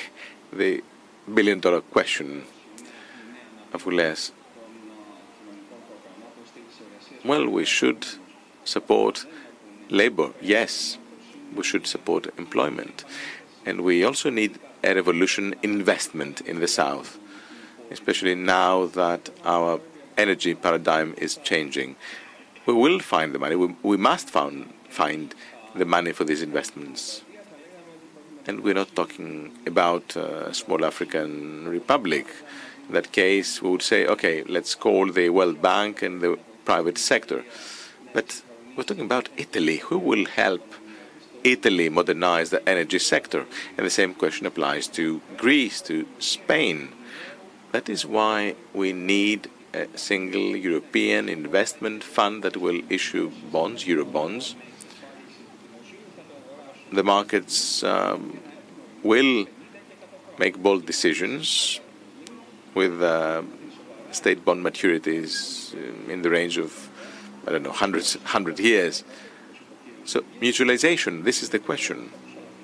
the billion dollar question Avgouleas. Well, we should support labor. Yes, we should support employment. And we also need a revolution investment in the South, especially now that our energy paradigm is changing. We will find the money. We, we must found, find the money for these investments. And we're not talking about a small African republic. In that case, we would say, okay, let's call the World Bank and the private sector. But we're talking about Italy. Who will help Italy modernize the energy sector? And the same question applies to Greece, to Spain. That is why we need a single European investment fund that will issue bonds, euro bonds. The markets um, will make bold decisions with uh, state bond maturities in the range of, I don't know, hundreds, hundred years. So mutualization, this is the question.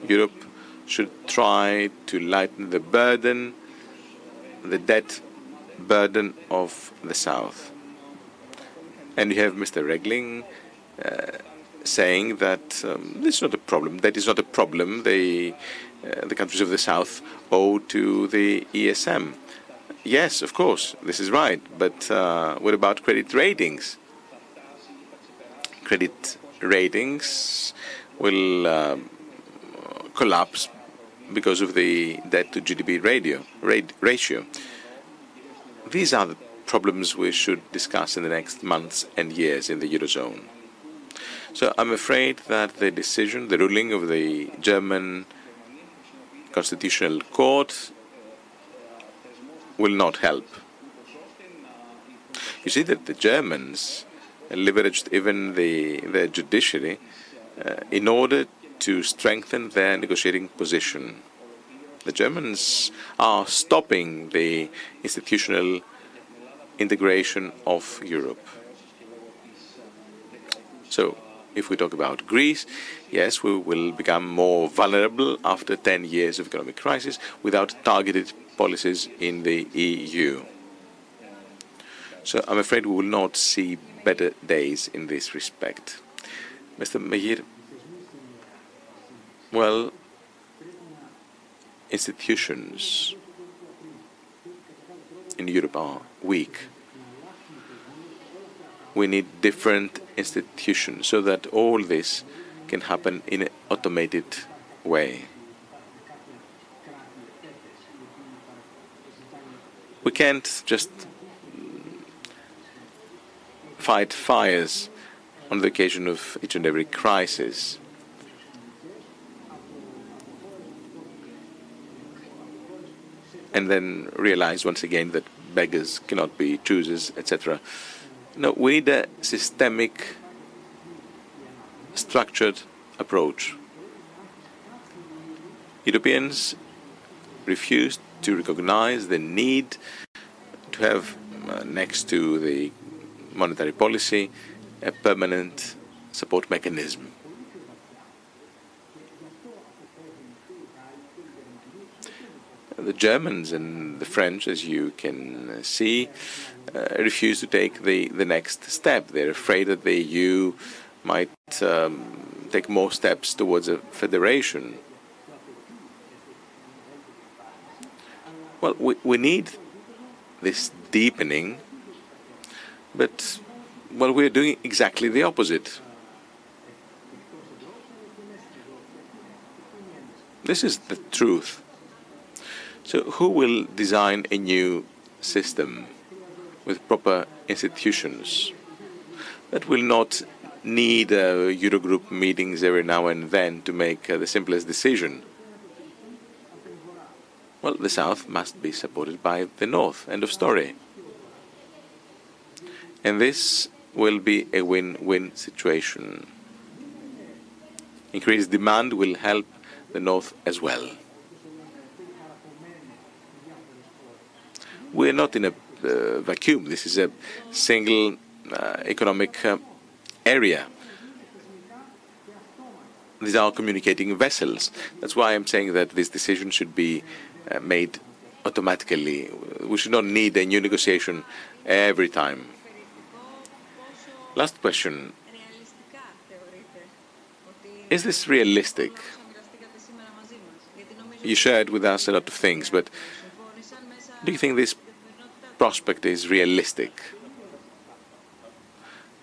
Europe should try to lighten the burden, the debt burden of the South. And you have Mr. Regling uh, saying that um, this is not a problem. That is not a problem. They, uh, the countries of the South owe to the ESM. Yes, of course, this is right. But uh, what about credit ratings? Credit ratings will um, collapse because of the debt to GDP radio, ratio. These are the problems we should discuss in the next months and years in the Eurozone. So I'm afraid that the decision, the ruling of the German Constitutional Court will not help. You see that the Germans leveraged even the, the judiciary uh, in order to strengthen their negotiating position. The Germans are stopping the institutional integration of Europe. So, if we talk about Greece, yes, we will become more vulnerable after 10 years of economic crisis without targeted policies in the EU. So I'm afraid we will not see better days in this respect. Mr. Meghir, well, institutions in Europe are weak. We need different institutions so that all this can happen in an automated way. We can't just fight fires on the occasion of each and every crisis. And then realize once again that beggars cannot be choosers, etc. No, we need a systemic, structured approach. Europeans refused to recognize the need to have, uh, next to the monetary policy, a permanent support mechanism. The Germans and the French, as you can see, uh, refuse to take the, the next step. They're afraid that the EU might um, take more steps towards a federation. Well, we, we need this deepening, but well, we're doing exactly the opposite. This is the truth. So, who will design a new system? with proper institutions that will not need uh, Eurogroup meetings every now and then to make uh, the simplest decision. Well, the South must be supported by the North. End of story. And this will be a win-win situation. Increased demand will help the North as well. We're not in a uh, vacuum. This is a single uh, economic uh, area. These are communicating vessels. That's why I'm saying that this decision should be uh, made automatically. We should not need a new negotiation every time. Last question. Is this realistic? You shared with us a lot of things, but do you think this prospect is realistic?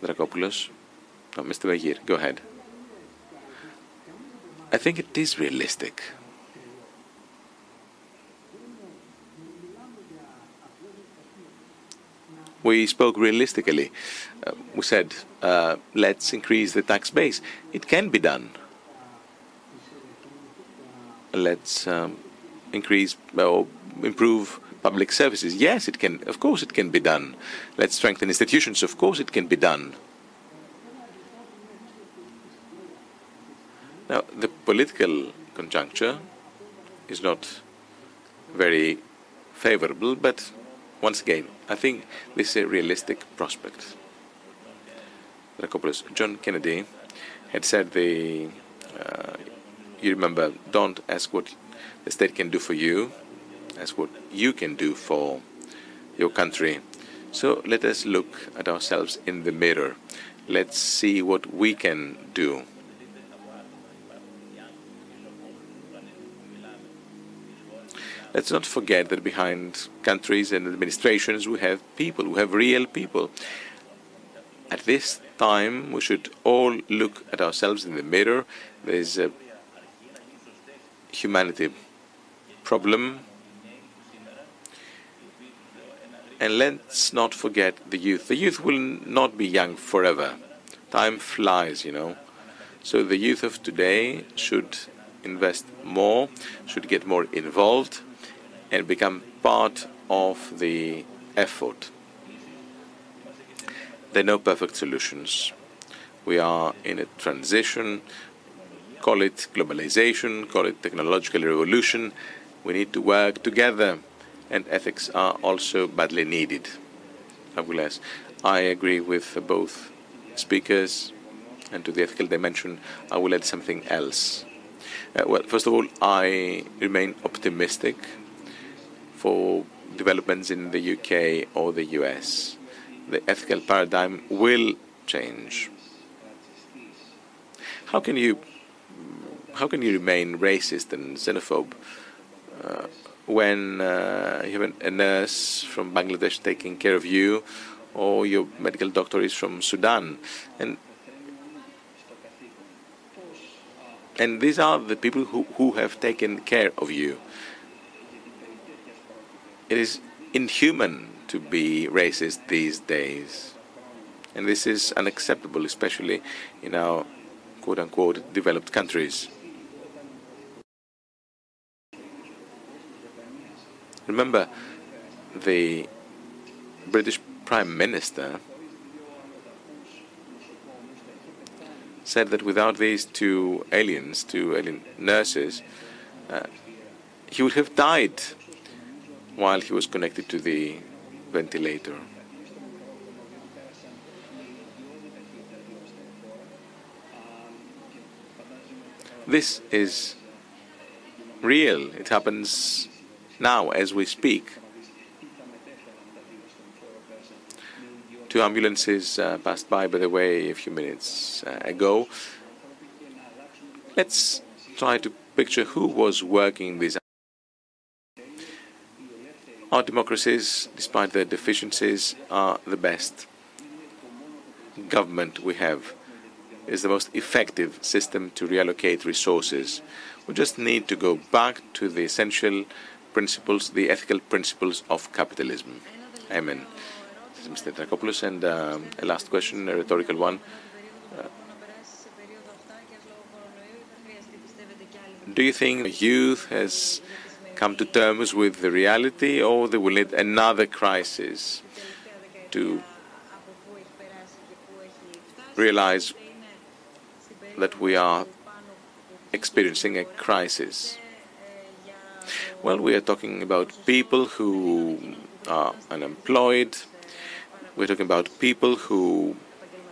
Dracopoulos? No, Mr. Meghir, go ahead. I think it is realistic. We spoke realistically. Uh, we said, uh, let's increase the tax base. It can be done. Let's um, increase or improve public services. Yes, it can. Of course, it can be done. Let's strengthen institutions. Of course, it can be done. Now, the political conjuncture is not very favorable, but once again, I think this is a realistic prospect. John Kennedy had said the, uh, you remember, don't ask what the state can do for you, ask what you can do for your country. So let us look at ourselves in the mirror. Let's see what we can do. Let's not forget that behind countries and administrations we have people, we have real people. At this time, we should all look at ourselves in the mirror. There's a humanity problem. And let's not forget the youth. The youth will not be young forever. Time flies, you know. So the youth of today should invest more, should get more involved, and become part of the effort. There are no perfect solutions. We are in a transition, call it globalization, call it technological revolution. We need to work together, and ethics are also badly needed. Nevertheless, I agree with both speakers, and to the ethical dimension, I will add something else. Uh, well, first of all, I remain optimistic for developments in the UK or the US. The ethical paradigm will change. How can you how can you remain racist and xenophobe uh, when uh, you have a nurse from Bangladesh taking care of you, or your medical doctor is from Sudan, and and these are the people who, who have taken care of you. It is inhuman to be racist these days. And this is unacceptable, especially in our quote unquote developed countries. Remember, the British Prime Minister said that without these two aliens, two alien nurses, uh, he would have died while he was connected to the ventilator. This is real. It happens now as we speak. Two ambulances uh, passed by, by the way, a few minutes uh, ago. Let's try to picture who was working these our democracies, despite their deficiencies, are the best. Government we have is the most effective system to reallocate resources. We just need to go back to the essential principles, the ethical principles of capitalism. Amen. Mr. Dracopoulos. And um, a last question, a rhetorical one. Uh, do you think youth has come to terms with the reality or they will need another crisis to realize that we are experiencing a crisis? Well, we are talking about people who are unemployed. We're talking about people who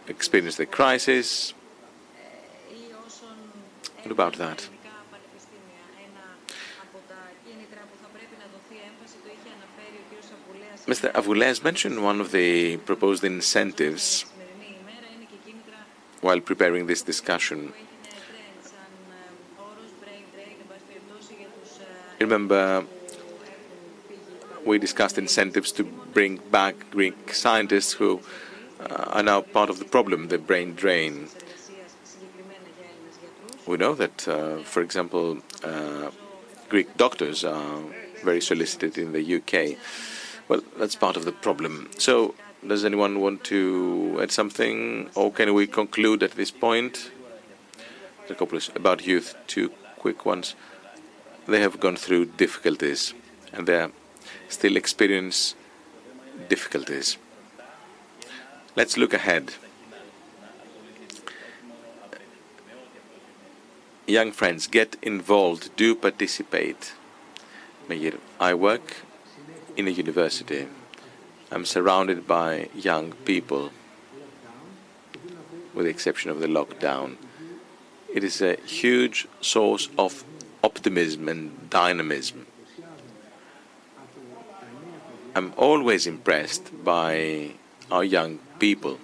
experience the crisis. What about that? Mr. Avgouleas mentioned one of the proposed incentives while preparing this discussion. Remember, we discussed incentives to bring back Greek scientists who uh, are now part of the problem, the brain drain. We know that, uh, for example, uh, Greek doctors are very solicited in the UK. Well, that's part of the problem. So, does anyone want to add something, or can we conclude at this point? About youth, two quick ones. They have gone through difficulties, and they're still experience difficulties. Let's look ahead. Young friends, get involved, do participate. I work in a university. I'm surrounded by young people, with the exception of the lockdown. It is a huge source of optimism and dynamism. I'm always impressed by our young people,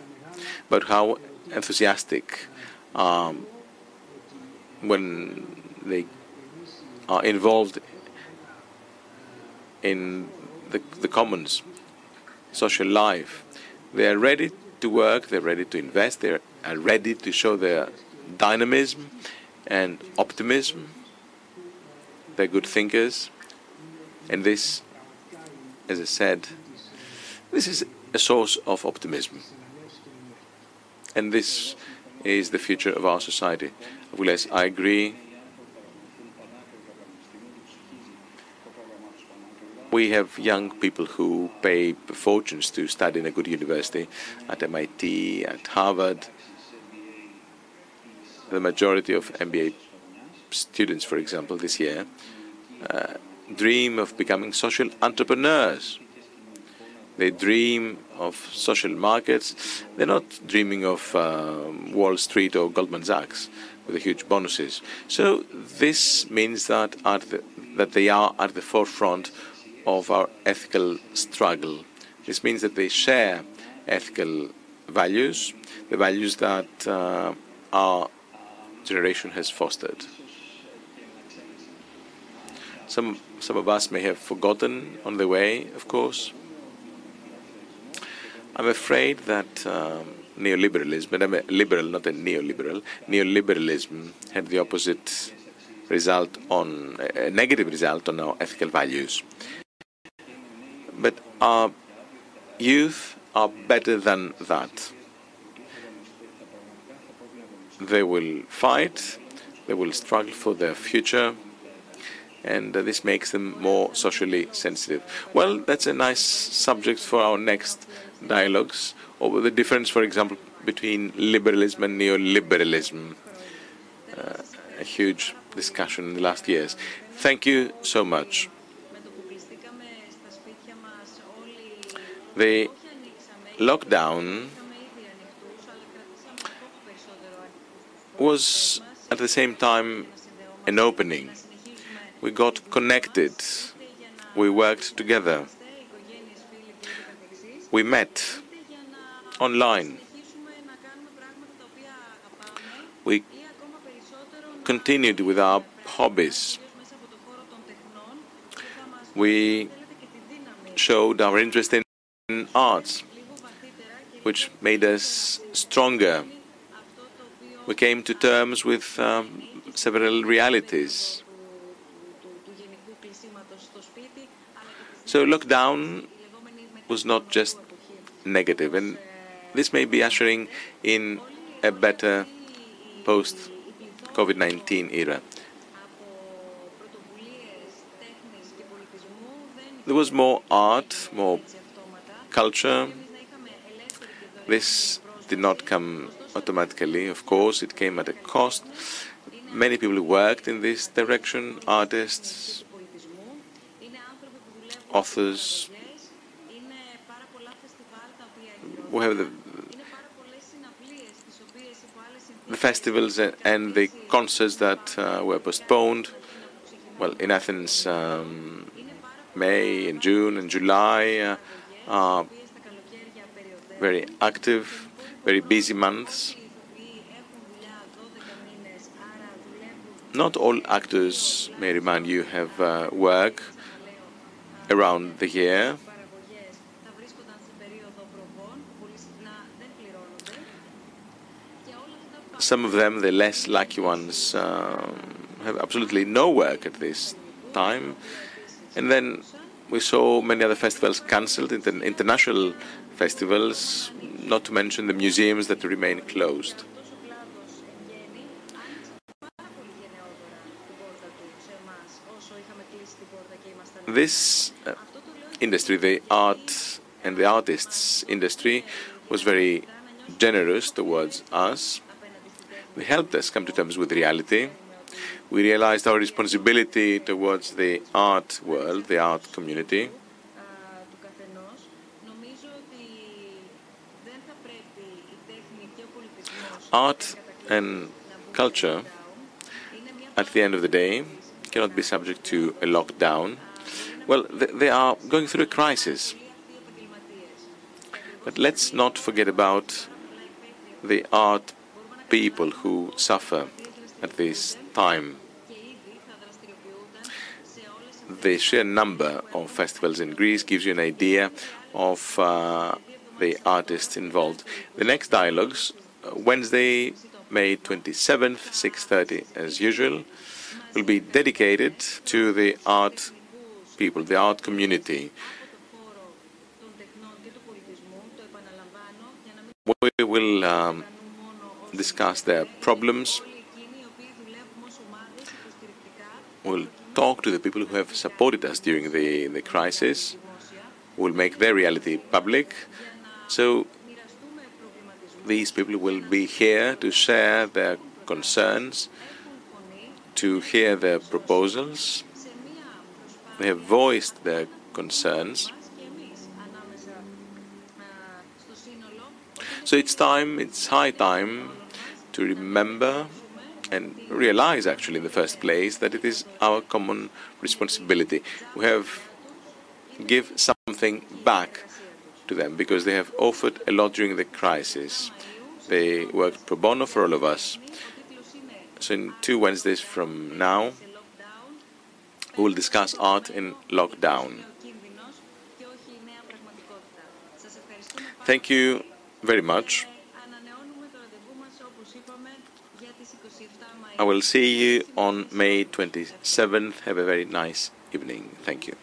but how enthusiastic um, when they are involved in the, the commons, social life. They are ready to work, they're ready to invest, they are ready to show their dynamism and optimism. They're good thinkers, and this as I said, this is a source of optimism. And this is the future of our society. I agree. We have young people who pay fortunes to study in a good university at MIT, at Harvard. The majority of MBA students, for example, this year, uh, dream of becoming social entrepreneurs. They dream of social markets. They're not dreaming of uh, Wall Street or Goldman Sachs with the huge bonuses. So this means that the, that they are at the forefront of our ethical struggle. This means that they share ethical values, the values that uh, our generation has fostered. Some some of us may have forgotten on the way, of course. I'm afraid that um, neoliberalism, and I'm a liberal, not a neoliberal, neoliberalism had the opposite result on a negative result on our ethical values. But our youth are better than that. They will fight, they will struggle for their future, and uh, this makes them more socially sensitive. Well, that's a nice subject for our next dialogues over the difference, for example, between liberalism and neoliberalism. Uh, a huge discussion in the last years. Thank you so much. The lockdown was at the same time an opening we got connected. We worked together. We met online. We continued with our hobbies. We showed our interest in arts, which made us stronger. We came to terms with um, several realities So lockdown was not just negative, and this may be ushering in a better post COVID 19 era. There was more art, more culture. This did not come automatically, of course, it came at a cost. Many people worked in this direction artists, authors. We have the, the festivals and the concerts that uh, were postponed. Well, in Athens, um, May and June and July uh, are very active, very busy months. Not all actors, may remind you, have uh, work around the year. Some of them, the less lucky ones, uh, have absolutely no work at this time. And then we saw many other festivals cancelled, international festivals, not to mention the museums that remain closed. This uh, industry, the art and the artists industry, was very generous towards us. They helped us come to terms with reality. We realized our responsibility towards the art world, the art community. Art and culture, at the end of the day, cannot be subject to a lockdown. Well, they are going through a crisis. But let's not forget about the art people who suffer at this time. The sheer number of festivals in Greece gives you an idea of uh, the artists involved. The next dialogues, uh, Wednesday, May 27th, 6.30 as usual, will be dedicated to the art people, the art community. We will um, discuss their problems. We'll talk to the people who have supported us during the, the crisis. We'll make their reality public. So these people will be here to share their concerns, to hear their proposals. They have voiced their concerns. So it's time, it's high time to remember and realize, actually, in the first place, that it is our common responsibility. We have give something back to them because they have offered a lot during the crisis. They worked pro bono for all of us. So in two Wednesdays from now, we will discuss art in lockdown. Thank you very much. I will see you on May 27th. Have a very nice evening. Thank you.